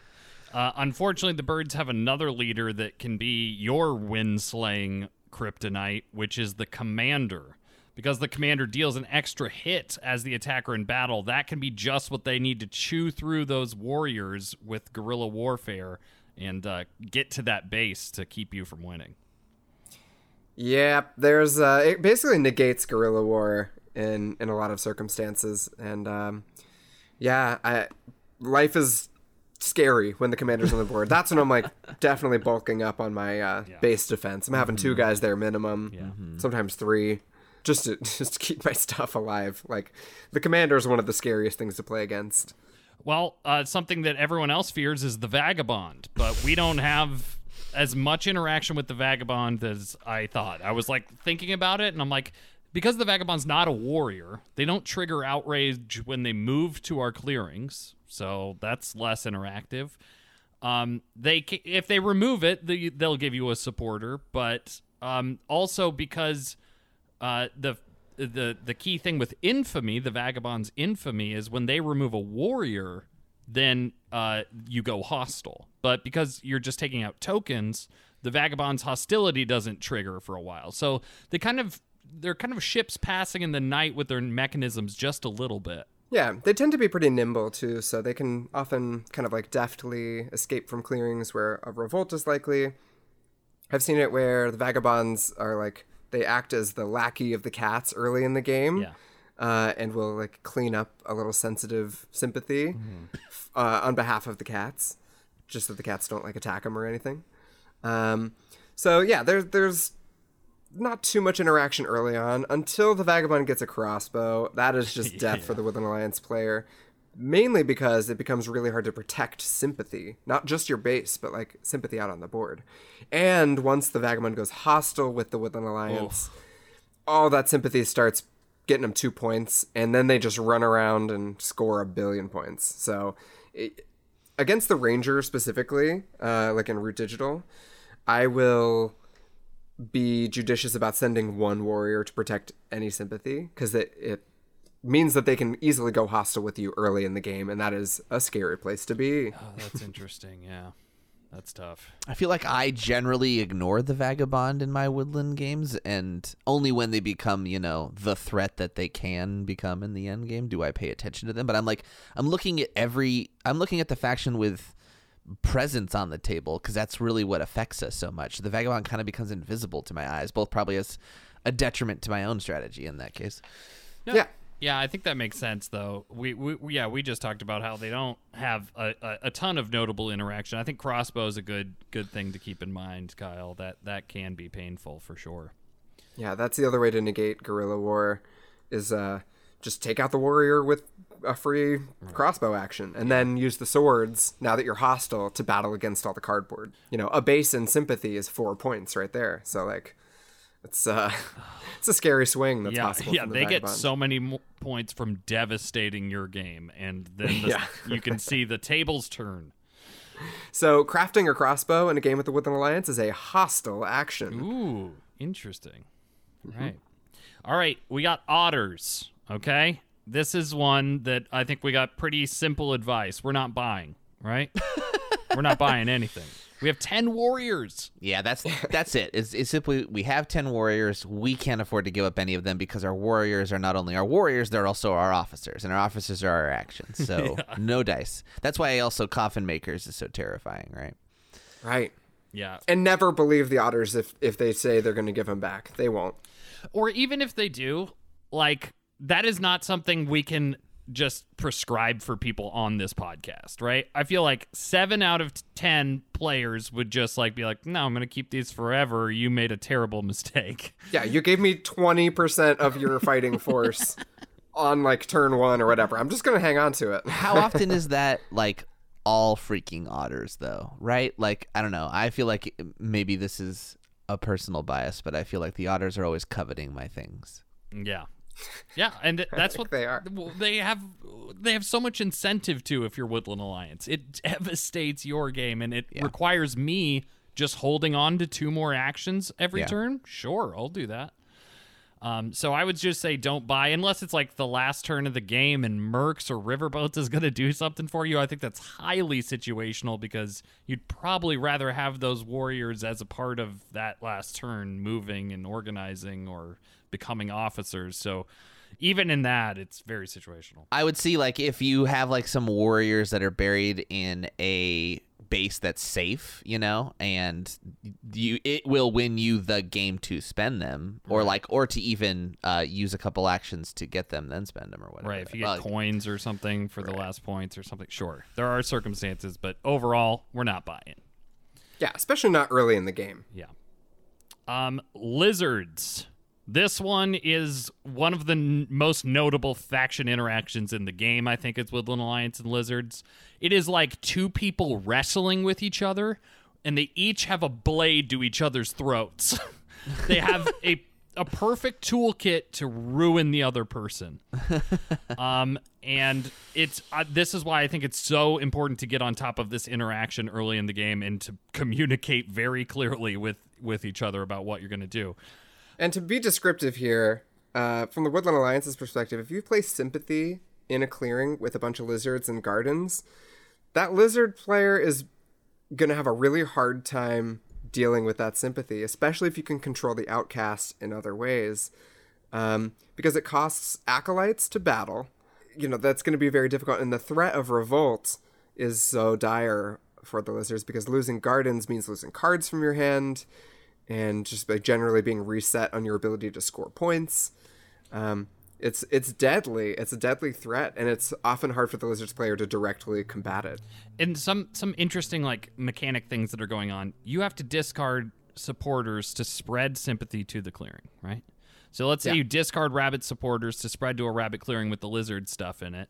Uh, unfortunately, the birds have another leader that can be your wind slaying kryptonite, which is the commander. Because the commander deals an extra hit as the attacker in battle, that can be just what they need to chew through those warriors with guerrilla warfare and uh, get to that base to keep you from winning. Yeah, there's uh, it basically negates guerrilla war in in a lot of circumstances, and um, yeah, I life is scary when the commander's on the board. That's when I'm like definitely bulking up on my uh, base defense. I'm having two guys there minimum, Yeah. sometimes three, just to just to keep my stuff alive. Like the commander is one of the scariest things to play against. Well, uh, something that everyone else fears is the vagabond, but we don't have as much interaction with the vagabond as I thought. I was like thinking about it, and I'm like, because the vagabond's not a warrior, they don't trigger outrage when they move to our clearings, so that's less interactive. Um, they if they remove it, they, they'll give you a supporter, but um, also because uh, the the the key thing with infamy, the vagabond's infamy, is when they remove a warrior, then uh, you go hostile. But because you're just taking out tokens, the vagabond's hostility doesn't trigger for a while. So they kind of they're kind of ships passing in the night with their mechanisms just a little bit. Yeah, they tend to be pretty nimble too, so they can often kind of like deftly escape from clearings where a revolt is likely. I've seen it where the vagabonds are like they act as the lackey of the cats early in the game, Yeah. uh, and will like clean up a little sensitive sympathy f- uh, on behalf of the cats, just that the cats don't like attack them or anything. Um, so yeah, there's there's not too much interaction early on until the vagabond gets a crossbow. That is just death for the Woodland Alliance player. Mainly because it becomes really hard to protect sympathy, not just your base, but like sympathy out on the board. And once the vagabond goes hostile with the Woodland Alliance, all that sympathy starts getting them two points, and then they just run around and score a billion points. So, it, against the ranger specifically, uh, like in Root Digital, I will be judicious about sending one warrior to protect any sympathy because it, it means that they can easily go hostile with you early in the game, and that is a scary place to be. Oh, that's interesting. Yeah, that's tough. I feel like I generally ignore the vagabond in my woodland games, and only when they become, you know, the threat that they can become in the end game do I pay attention to them. But I'm like, I'm looking at every, I'm looking at the faction with presence on the table because that's really what affects us so much. The vagabond kind of becomes invisible to my eyes, both probably as a detriment to my own strategy in that case. Yeah. Yeah, I think that makes sense, though. We, we we- yeah, we just talked about how they don't have a, a, a ton of notable interaction. I think crossbow is a good good thing to keep in mind, Kyle. That that can be painful for sure. Yeah, that's the other way to negate guerrilla war is uh just take out the warrior with a free crossbow action and then use the swords now that you're hostile to battle against all the cardboard. You know, a base in sympathy is 4 points right there. So like it's uh it's a scary swing that's yeah, possible. yeah, the they get so many mo- points from devastating your game, and then the, Yeah. you can see the tables turn. So crafting a crossbow in a game with the Woodland Alliance is a hostile action. Ooh, interesting. Mm-hmm. Right. All right, we got otters. Okay, this is one that I think we got pretty simple advice. We're not buying, right? We're not buying anything. We have ten warriors. Yeah, that's that's it. It's, it's simply we have ten warriors. We can't afford to give up any of them because our warriors are not only our warriors, they're also our officers, and our officers are our actions. So no dice. That's why also coffin makers is so terrifying, right? Right. Yeah. And never believe the otters if if they say they're going to give him back. They won't. Or even if they do, like that is not something we can just prescribe for people on this podcast, right? I feel like 7 out of 10 players would just like be like, "No, I'm going to keep these forever. You made a terrible mistake." Yeah, you gave me 20% of your fighting force on like turn 1 or whatever. I'm just going to hang on to it. How often is that like all freaking otters though? Right? Like I don't know. I feel like maybe this is a personal bias, but I feel like the otters are always coveting my things. Yeah. Yeah, and that's what they are. They have they have so much incentive to if you're Woodland Alliance. It devastates your game and it requires me just holding on to two more actions every Yeah. turn. Sure, I'll do that. Um, so I would just say don't buy unless it's like the last turn of the game and Mercs or Riverboats is going to do something for you. I think that's highly situational because you'd probably rather have those warriors as a part of that last turn, moving and organizing or becoming officers. So even in that, it's very situational. I would see like if you have like some warriors that are buried in a base that's safe, you know, and you it will win you the game to spend them, or like or to even uh, use a couple actions to get them, then spend them or whatever. Right. If you get Well, coins or something for the last points or something, sure. There are circumstances, but overall, we're not buying. Yeah, especially not early in the game. Yeah. Um, lizards. This one is one of the n- most notable faction interactions in the game. I think it's Woodland Alliance and Lizards. It is like two people wrestling with each other, and they each have a blade to each other's throats. they have a a perfect toolkit to ruin the other person. Um, and it's uh, this is why I think it's so important to get on top of this interaction early in the game and to communicate very clearly with with each other about what you're going to do. And to be descriptive here, uh, from the Woodland Alliance's perspective, if you place sympathy in a clearing with a bunch of lizards and gardens, that lizard player is going to have a really hard time dealing with that sympathy, especially if you can control the outcast in other ways. Um, because it costs acolytes to battle. You know, that's going to be very difficult. And the threat of revolt is so dire for the lizards because losing gardens means losing cards from your hand and just by generally being reset on your ability to score points. Um, it's it's deadly. It's a deadly threat, and it's often hard for the lizards player to directly combat it. And some some interesting like mechanic things that are going on. You have to discard supporters to spread sympathy to the clearing, right? So let's say Yeah. you discard rabbit supporters to spread to a rabbit clearing with the lizard stuff in it.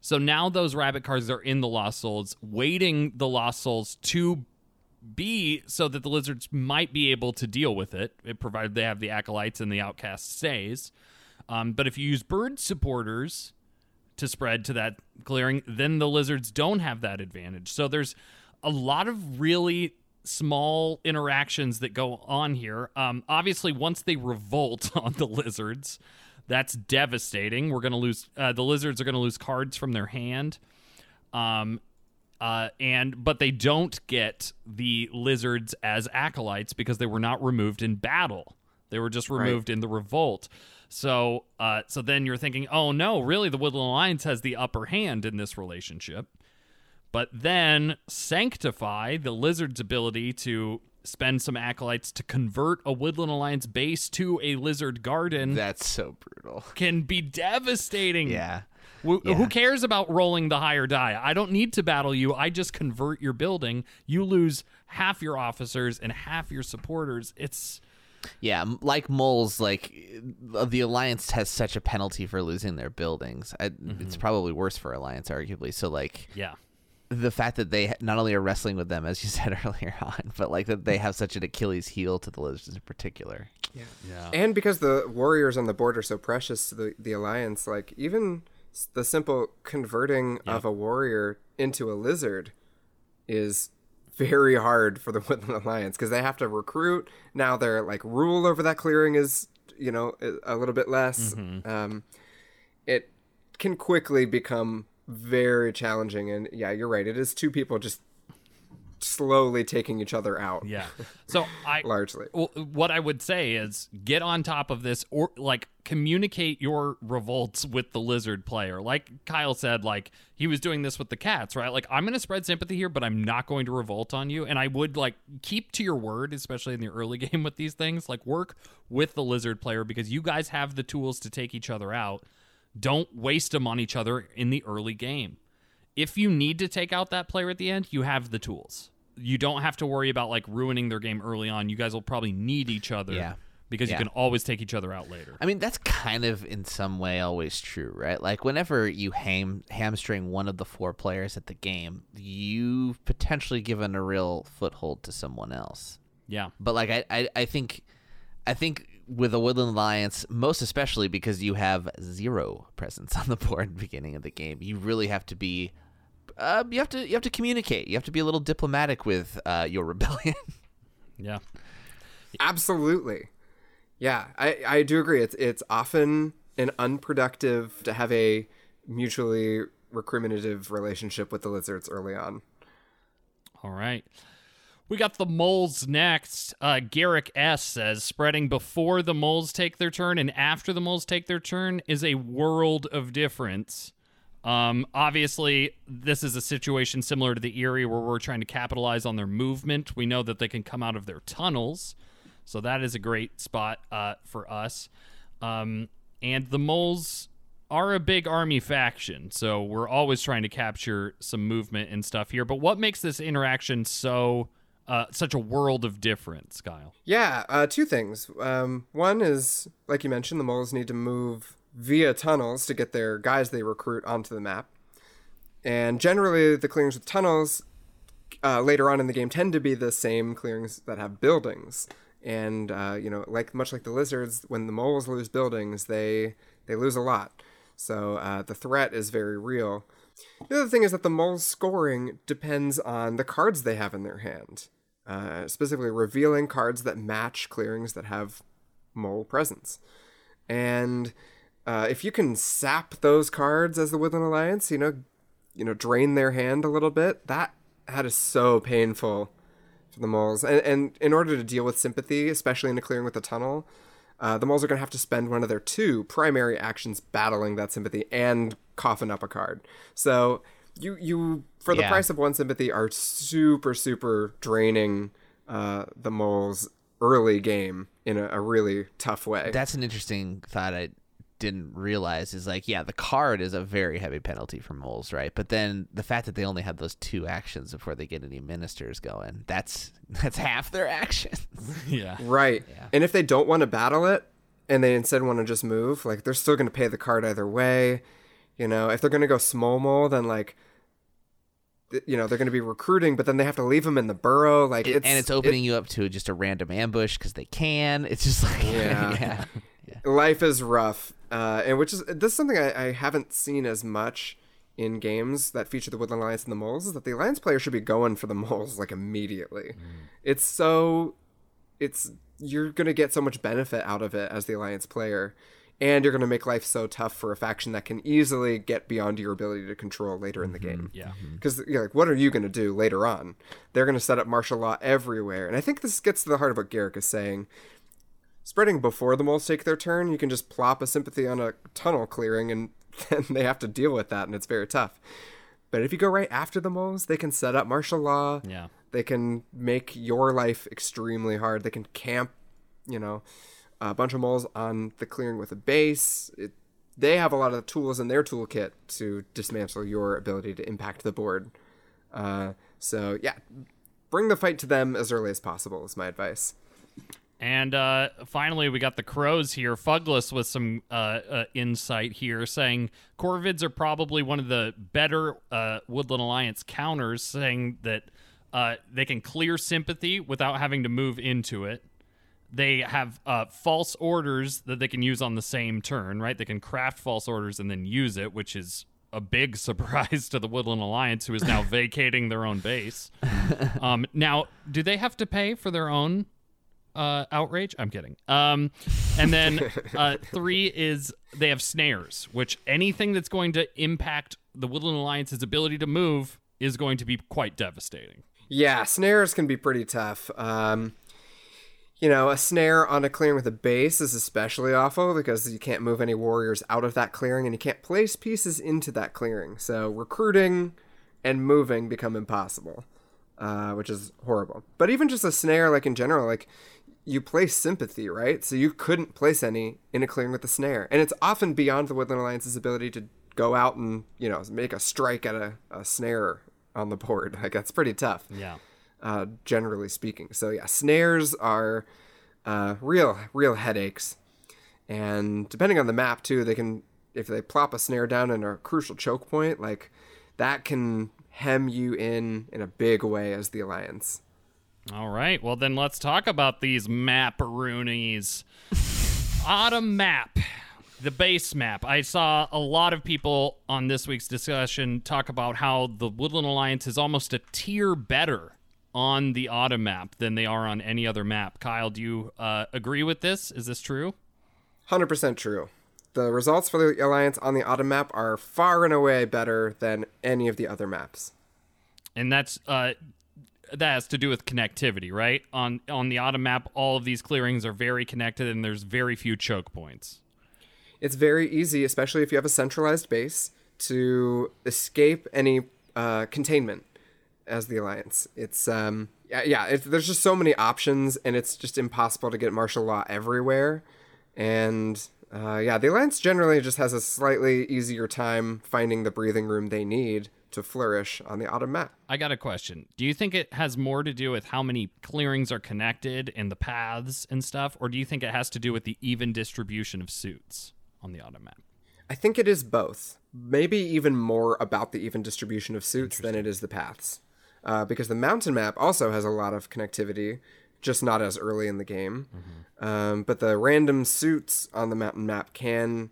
So now those rabbit cards are in the lost souls, waiting the lost souls to be so that the lizards might be able to deal with it, it provided they have the acolytes and the outcast stays. Um, but if you use bird supporters to spread to that clearing, then the lizards don't have that advantage. So there's a lot of really small interactions that go on here. Um, obviously, once they revolt on the lizards, that's devastating. We're gonna lose. Uh, the lizards are gonna lose cards from their hand. Um, uh, and but they don't get the lizards as acolytes because they were not removed in battle. They were just removed in the revolt. So, uh, so then you're thinking, oh no, really, the Woodland Alliance has the upper hand in this relationship. But then sanctify the lizard's ability to spend some acolytes to convert a Woodland Alliance base to a lizard garden That's so brutal. can be devastating. Yeah. Wh- Yeah. Who cares about rolling the higher die? I don't need to battle you. I just convert your building. You lose half your officers and half your supporters. It's Yeah, like moles, like uh, the alliance has such a penalty for losing their buildings. I, It's probably worse for alliance, arguably. So like yeah. the fact that they not only are wrestling with them, as you said earlier on, but like that they have such an Achilles heel to the lizards in particular. Yeah. yeah, And because the warriors on the board are so precious to the, the alliance, like even s- the simple converting of a warrior into a lizard is very hard for the Woodland Alliance because they have to recruit. Now their like rule over that clearing is you know a a little bit less. Um, it can quickly become very challenging, and yeah, you're right. It is two people just slowly taking each other out. Yeah. So I largely. Well, what I would say is get on top of this or like communicate your revolts with the lizard player. Like Kyle said, like he was doing this with the cats, right? Like I'm going to spread sympathy here, but I'm not going to revolt on you. And I would like keep to your word, especially in the early game with these things. Like work with the lizard player because you guys have the tools to take each other out. Don't waste them on each other in the early game if you need to take out that player at the end, you have the tools. You don't have to worry about like ruining their game early on. You guys will probably need each other. Yeah. Because Yeah. you can always take each other out later. I mean, that's kind of in some way always true, right? Like whenever you ham- hamstring one of the four players at the game, you've potentially given a real foothold to someone else. Yeah. But like I, I, I think I think with the Woodland Alliance, most especially because you have zero presence on the board at the beginning of the game, you really have to be uh, you have to you have to communicate. You have to be a little diplomatic with uh, your rebellion. Yeah. Absolutely. Yeah, I, I do agree. It's it's often an unproductive to have a mutually recriminative relationship with the lizards early on. All right. We got the moles next. Uh, Garrick S says spreading before the moles take their turn and after the moles take their turn is a world of difference. Um, obviously, this is a situation similar to the Eyrie where we're trying to capitalize on their movement. We know that they can come out of their tunnels, so that is a great spot uh, for us. Um, and the moles are a big army faction, so we're always trying to capture some movement and stuff here. But what makes this interaction so uh, such a world of difference, Kyle? Yeah, uh, two things. Um, one is, like you mentioned, the moles need to move via tunnels to get their guys they recruit onto the map. And generally, the clearings with tunnels uh, later on in the game tend to be the same clearings that have buildings. And uh, you know, like much like the lizards, when the moles lose buildings, they they lose a lot. So uh, the threat is very real. The other thing is that the moles' scoring depends on the cards they have in their hand, uh, specifically revealing cards that match clearings that have mole presence. And uh, if you can sap those cards as the Woodland Alliance, you know, you know, drain their hand a little bit, that that is so painful for the moles. And, and in order to deal with sympathy, especially in a clearing with a tunnel, uh, the moles are going to have to spend one of their two primary actions battling that sympathy and coughing up a card. So you you for the Yeah. price of one sympathy are super super draining uh, the moles early game in a, a really tough way. That's an interesting thought I didn't realize is like, yeah, the card is a very heavy penalty for moles, right? But then the fact that they only have those two actions before they get any ministers going, that's that's half their actions. Yeah. Right. And if they don't want to battle it and they instead want to just move, like they're still going to pay the card either way. You know, if they're going to go small mole, then like, you know, they're going to be recruiting, but then they have to leave them in the burrow. Like, it's, and it's opening you up to just a random ambush because they can. It's just like, Yeah. yeah. It- life is rough. Uh, and which is, this is something I, I haven't seen as much in games that feature the Woodland Alliance and the moles is that the Alliance player should be going for the moles like immediately. Mm. It's so it's you're gonna get so much benefit out of it as the alliance player and you're gonna make life so tough for a faction that can easily get beyond your ability to control later in the mm-hmm. game Yeah. Mm-hmm. because you're like what are you gonna do later on they're gonna set up martial law everywhere and i think this gets to the heart of what garrick is saying spreading before the moles take their turn you can just plop a sympathy on a tunnel clearing and then they have to deal with that and it's very tough but if you go right after the moles they can set up martial law Yeah. They can make your life extremely hard. They can camp, you know, a bunch of moles on the clearing with a base. It, they have a lot of tools in their toolkit to dismantle your ability to impact the board. Uh, so yeah, bring the fight to them as early as possible is my advice. And uh, finally, we got the crows here. Fugless with some uh, uh, insight here, saying Corvids are probably one of the better uh, Woodland Alliance counters, saying that uh, they can clear sympathy without having to move into it. They have uh, false orders that they can use on the same turn, right? They can craft false orders and then use it, which is a big surprise to the Woodland Alliance, who is now vacating their own base. Um, now, do they have to pay for their own uh, outrage? I'm kidding. Um, and then uh, three is they have snares, which anything that's going to impact the Woodland Alliance's ability to move is going to be quite devastating. Yeah, snares can be pretty tough. Um, you know, a snare on a clearing with a base is especially awful because you can't move any warriors out of that clearing and you can't place pieces into that clearing. So recruiting and moving become impossible, uh, which is horrible. But even just a snare, like in general, like you place sympathy, right? So you couldn't place any in a clearing with a snare. And it's often beyond the Woodland Alliance's ability to go out and, you know, make a strike at a, a snare on the board. Like that's pretty tough. Yeah. Uh, generally speaking. So yeah, snares are uh, real, real headaches. And depending on the map too, they can if they plop a snare down in a crucial choke point, like that can hem you in in a big way as the alliance. All right. Well, then let's talk about these map-roonies. Autumn map, the base map. I saw a lot of people on this week's discussion talk about how the Woodland Alliance is almost a tier better on the autumn map than they are on any other map. Kyle, do you uh, agree with this? Is this true? 100% true. The results for the alliance on the autumn map are far and away better than any of the other maps. And that's uh, that has to do with connectivity, right? On on the autumn map, all of these clearings are very connected, and there's very few choke points. It's very easy, especially if you have a centralized base, to escape any uh, containment as the alliance. It's um yeah yeah. It, there's just so many options, and it's just impossible to get martial law everywhere. And uh, yeah, the alliance generally just has a slightly easier time finding the breathing room they need to flourish on the autumn map. I got a question. Do you think it has more to do with how many clearings are connected and the paths and stuff, or do you think it has to do with the even distribution of suits on the autumn map? I think it is both. Maybe even more about the even distribution of suits than it is the paths. Uh, because the mountain map also has a lot of connectivity, just not as early in the game. Um, but the random suits on the mountain map can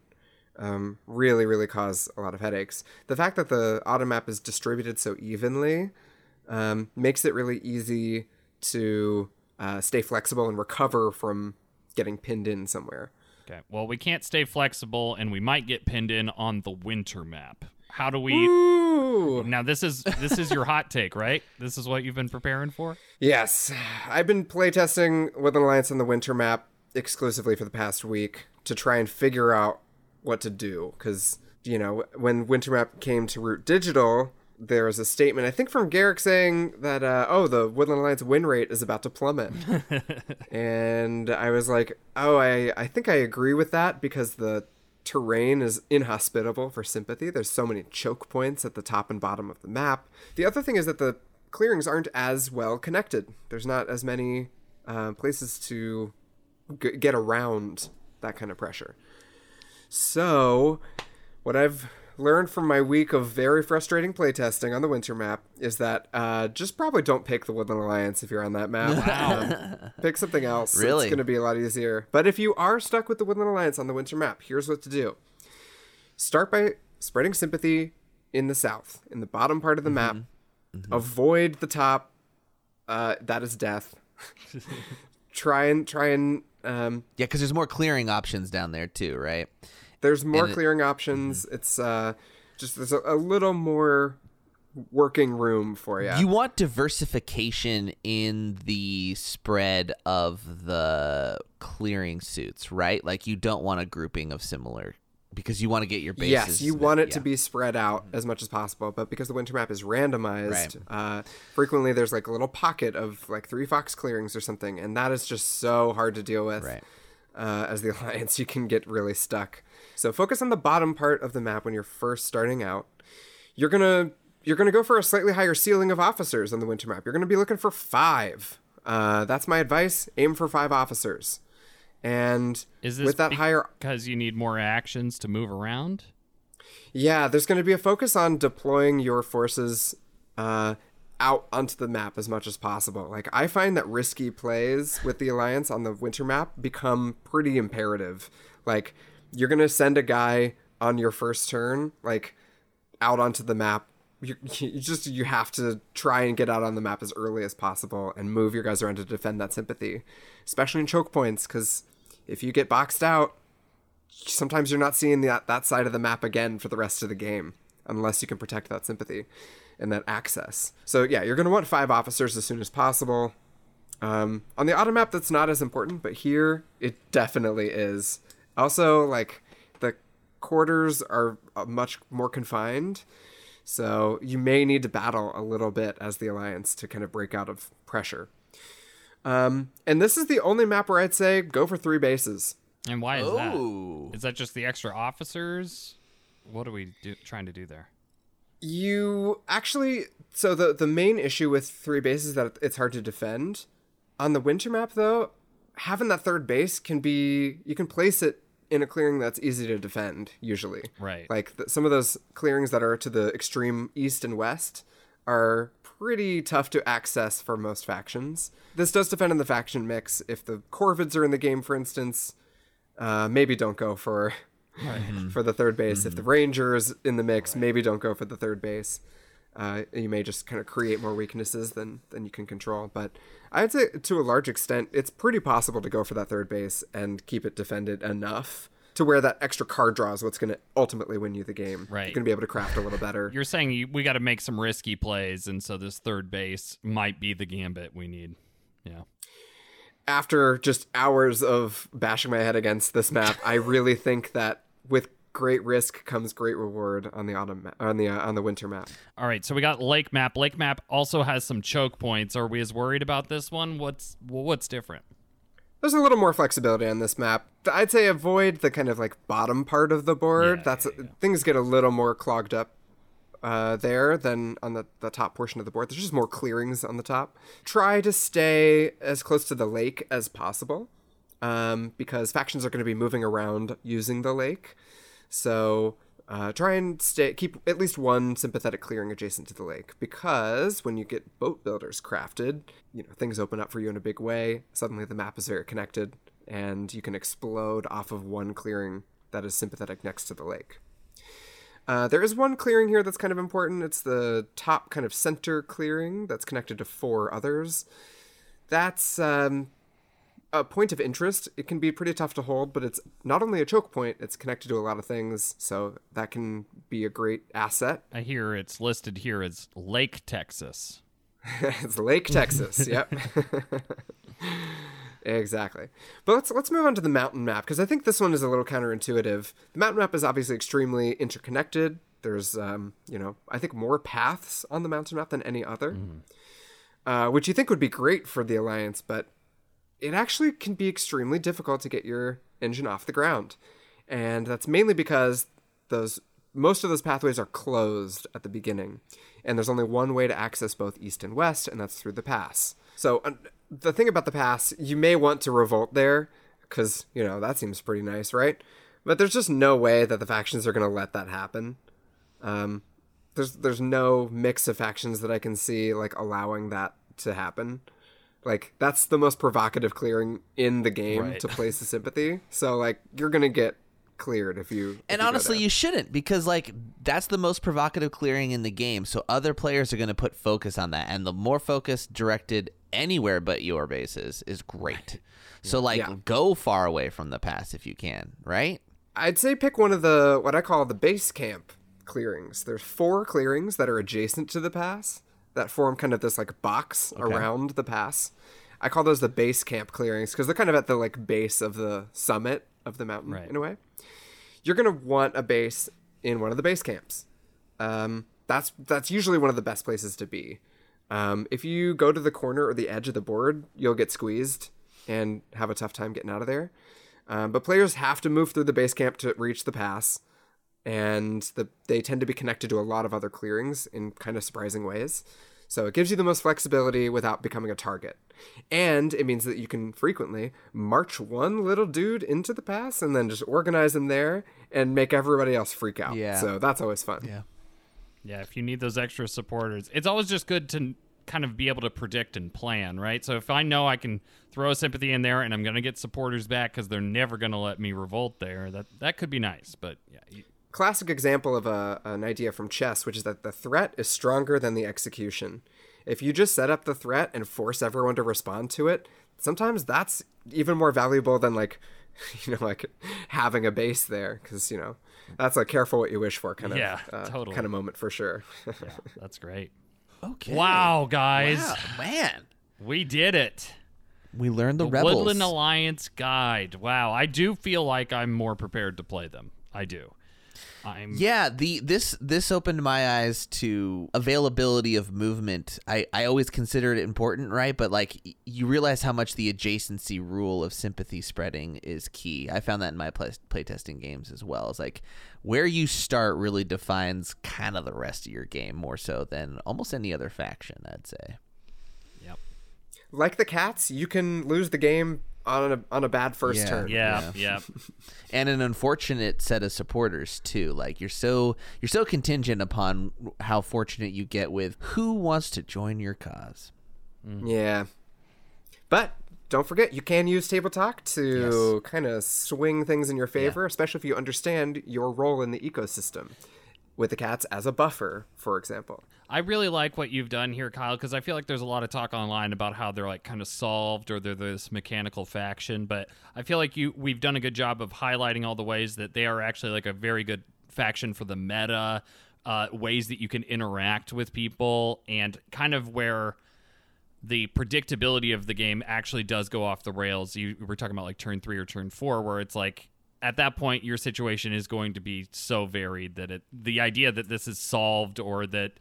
um, really, really cause a lot of headaches. The fact that the autumn map is distributed so evenly um, makes it really easy to uh, stay flexible and recover from getting pinned in somewhere. Okay. Well, we can't stay flexible, and we might get pinned in on the winter map. How do we? Ooh. Now this is this is your hot take, right? This is what you've been preparing for. Yes, I've been playtesting with an alliance on the winter map exclusively for the past week to try and figure out what to do. Because you know, when winter map came to Root Digital, there was a statement I think from Garrick saying that uh, oh, the Woodland Alliance win rate is about to plummet, and I was like, oh, I I think I agree with that because the terrain is inhospitable for sympathy. There's so many choke points at the top and bottom of the map. The other thing is that the clearings aren't as well connected. There's not as many uh, places to g- get around that kind of pressure. So, what I've learned from my week of very frustrating playtesting on the winter map is that uh, just probably don't pick the Woodland Alliance if you're on that map. Um, pick something else. Really? It's going to be a lot easier. But if you are stuck with the Woodland Alliance on the winter map, here's what to do. Start by spreading sympathy in the south, in the bottom part of the map. Avoid the top. Uh, that is death. try and try and um, Yeah, because there's more clearing options down there too, right? There's more And it- clearing options. It's uh, just there's a, a little more working room for you. You want diversification in the spread of the clearing suits, right? Like you don't want a grouping of similar because you want to get your bases. Yes, you want it yeah. to be spread out as much as possible, but because the winter map is randomized, Right. uh, frequently there's like a little pocket of like three fox clearings or something, and that is just so hard to deal with. Right. Uh, as the alliance, you can get really stuck. So focus on the bottom part of the map when you're first starting out. You're gonna you're gonna go for a slightly higher ceiling of officers on the winter map. You're gonna be looking for five. Uh, that's my advice. Aim for five officers, and Is this with that higher because you need more actions to move around? Yeah, there's going to be a focus on deploying your forces uh, out onto the map as much as possible. Like, I find that risky plays with the Alliance on the winter map become pretty imperative. Like, you're to send a guy on your first turn, like, out onto the map. You, you just you have to try and get out on the map as early as possible and move your guys around to defend that sympathy, especially in choke points. Because if you get boxed out, sometimes you're not seeing that that side of the map again for the rest of the game unless you can protect that sympathy and that access. So yeah, you're going to want five officers as soon as possible. Um, on the autumn map, that's not as important, but here it definitely is. Also, like the quarters are uh, much more confined, so you may need to battle a little bit as the alliance to kind of break out of pressure. Um, and this is the only map where I'd say go for three bases. And why is Oh. that? Is that just the extra officers? What are we do, trying to do there? You actually so the the main issue with three bases is that it's hard to defend. On the winter map though, having that third base can be you can place it in a clearing that's easy to defend usually. Right. Like the, some of those clearings that are to the extreme east and west are pretty tough to access for most factions. This does depend on the faction mix. If the Corvids are in the game, for instance, uh, maybe don't go for for the third base. If the Rangers in the mix, maybe don't go for the third base. Uh, you may just kind of create more weaknesses than than you can control. But I'd say to a large extent, it's pretty possible to go for that third base and keep it defended enough to where that extra card draw is what's going to ultimately win you the game. Right. You're going to be able to craft a little better. You're saying you, we got to make some risky plays, and so this third base might be the gambit we need. Yeah. after just hours of bashing my head against this map, I really think that with great risk comes great reward on the autumn ma- on the uh, on the winter map. All right, so we got Lake Map. Lake Map also has some choke points. Are we as worried about this one? What's what's different? There's a little more flexibility on this map. I'd say avoid the kind of like bottom part of the board. Yeah, That's yeah, things get a little more clogged up uh, there than on the, the top portion of the board. There's just more clearings on the top. Try to stay as close to the lake as possible um, because factions are going to be moving around using the lake. So uh, try and stay keep at least one sympathetic clearing adjacent to the lake because when you get boat builders crafted, you know things open up for you in a big way. Suddenly the map is very connected, and you can explode off of one clearing that is sympathetic next to the lake. Uh, there is one clearing here that's kind of important. It's the top kind of center clearing that's connected to four others. That's um, a point of interest. It can be pretty tough to hold, but it's not only a choke point, it's connected to a lot of things, so that can be a great asset. I hear it's listed here as Lake Texas. it's Lake Texas. yep. exactly. But let's let's move on to the mountain map because I think this one is a little counterintuitive. The mountain map is obviously extremely interconnected. There's um, you know, I think more paths on the mountain map than any other. Uh, which you think would be great for the alliance, but it actually can be extremely difficult to get your engine off the ground. And that's mainly because those most of those pathways are closed at the beginning. And there's only one way to access both east and west, and that's through the pass. So uh, the thing about the pass, you may want to revolt there cuz, you know, that seems pretty nice, right? But there's just no way that the factions are going to let that happen. Um there's there's no mix of factions that I can see like allowing that to happen. Like that's the most provocative clearing in the game Right. to place the sympathy. So like you're gonna get cleared if you. if And you honestly, you shouldn't because like that's the most provocative clearing in the game. So other players are going to put focus on that, and the more focus directed anywhere but your bases is great. So like Yeah. go far away from the pass if you can, right? I'd say pick one of the what I call the base camp clearings. There's four clearings that are adjacent to the pass that form kind of this like box around the pass. I call those the base camp clearings because they're kind of at the like base of the summit of the mountain Right. in a way. you're gonna want a base in one of the base camps. Um, that's that's usually one of the best places to be. Um, if you go to the corner or the edge of the board, you'll get squeezed and have a tough time getting out of there. Um, but players have to move through the base camp to reach the pass, and the, they tend to be connected to a lot of other clearings in kind of surprising ways. So it gives you the most flexibility without becoming a target. And it means that you can frequently march one little dude into the pass and then just organize him there and make everybody else freak out. Yeah. So that's always fun. Yeah. Yeah, if you need those extra supporters, it's always just good to kind of be able to predict and plan, right? So if I know I can throw a sympathy in there and I'm going to get supporters back because they're never going to let me revolt there, that that could be nice. But yeah, you- classic example of a, an idea from chess, which is that the threat is stronger than the execution. If you just set up the threat and force everyone to respond to it, sometimes that's even more valuable than like, you know, like having a base there, because you know that's a careful what you wish for kind of Yeah, uh, totally. kind of moment for sure. yeah, that's great. Okay. Wow, guys, Wow, man. we did it. We learned the, The rebels. Woodland Alliance Guide. Wow, I do feel like I'm more prepared to play them. I do. I'm Yeah, the this this opened my eyes to availability of movement. I I always considered it important, right? But like you realize how much the adjacency rule of sympathy spreading is key. I found that in my play, playtesting games as well. It's like where you start really defines kind of the rest of your game more so than almost any other faction, I'd say. Yep. like the cats, you can lose the game on a on a bad first Yeah. turn. Yeah, yeah. and an unfortunate set of supporters too like you're so you're so contingent upon how fortunate you get with who wants to join your cause mm-hmm. Yeah. But don't forget, you can use Table Talk to kind of swing things in your favor, especially if you understand your role in the ecosystem. With the cats as a buffer, for example. I really like what you've done here, Kyle, because I feel like there's a lot of talk online about how they're like kind of solved or they're this mechanical faction. But I feel like you we've done a good job of highlighting all the ways that they are actually like a very good faction for the meta, uh, ways that you can interact with people, and kind of where the predictability of the game actually does go off the rails. You were talking about like turn three or turn four, where it's like at that point your situation is going to be so varied that it the idea that this is solved or that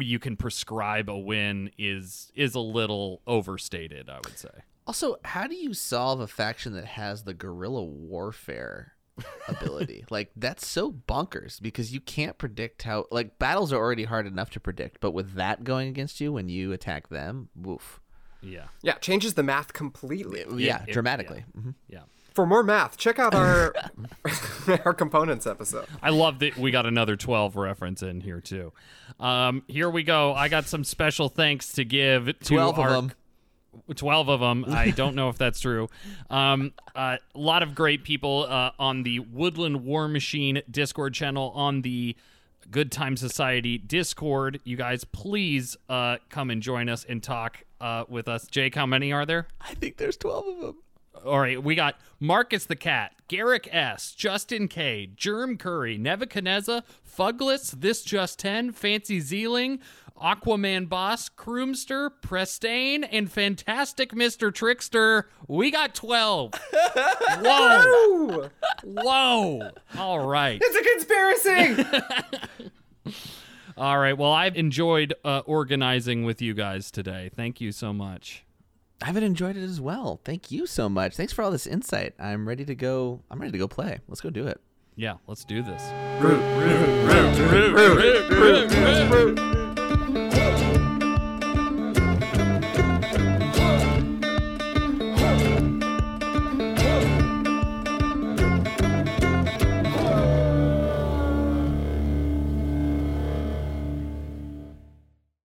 you can prescribe a win is is a little overstated. I would say. also how do you solve a faction that has the guerrilla warfare ability like that's so bonkers because you can't predict how like battles are already hard enough to predict but with that going against you when you attack them woof Yeah. Yeah, changes the math completely. yeah it- dramatically Mhm. Yeah. For more math, check out our our components episode. I love that we got another 12 reference in here too. Um, here we go. I got some special thanks to give to 12 of them 12 of them. I don't know if that's true. Um, uh, a lot of great people uh, on the Woodland War Machine Discord channel, on the Good Time Society Discord. You guys, please uh, come and join us and talk uh, with us. Jake, how many are there? i think there's 12 of them All right, we got Marcus the Cat, Garrick S, Justin K, Germ Curry, Nebuchadnezzar, Fugless, This Just 10, Fancy Zeeling, Aquaman Boss, Croomster, Prestane, and Fantastic Mr. Trickster. We got 12. Whoa. Whoa. All right. it's a conspiracy! All right. Well, I've enjoyed uh, organizing with you guys today. Thank you so much. I've enjoyed it as well. Thank you so much. Thanks for all this insight. I'm ready to go. I'm ready to go play. Let's go do it. Yeah, let's do this. root, root, root, root, root, root, root.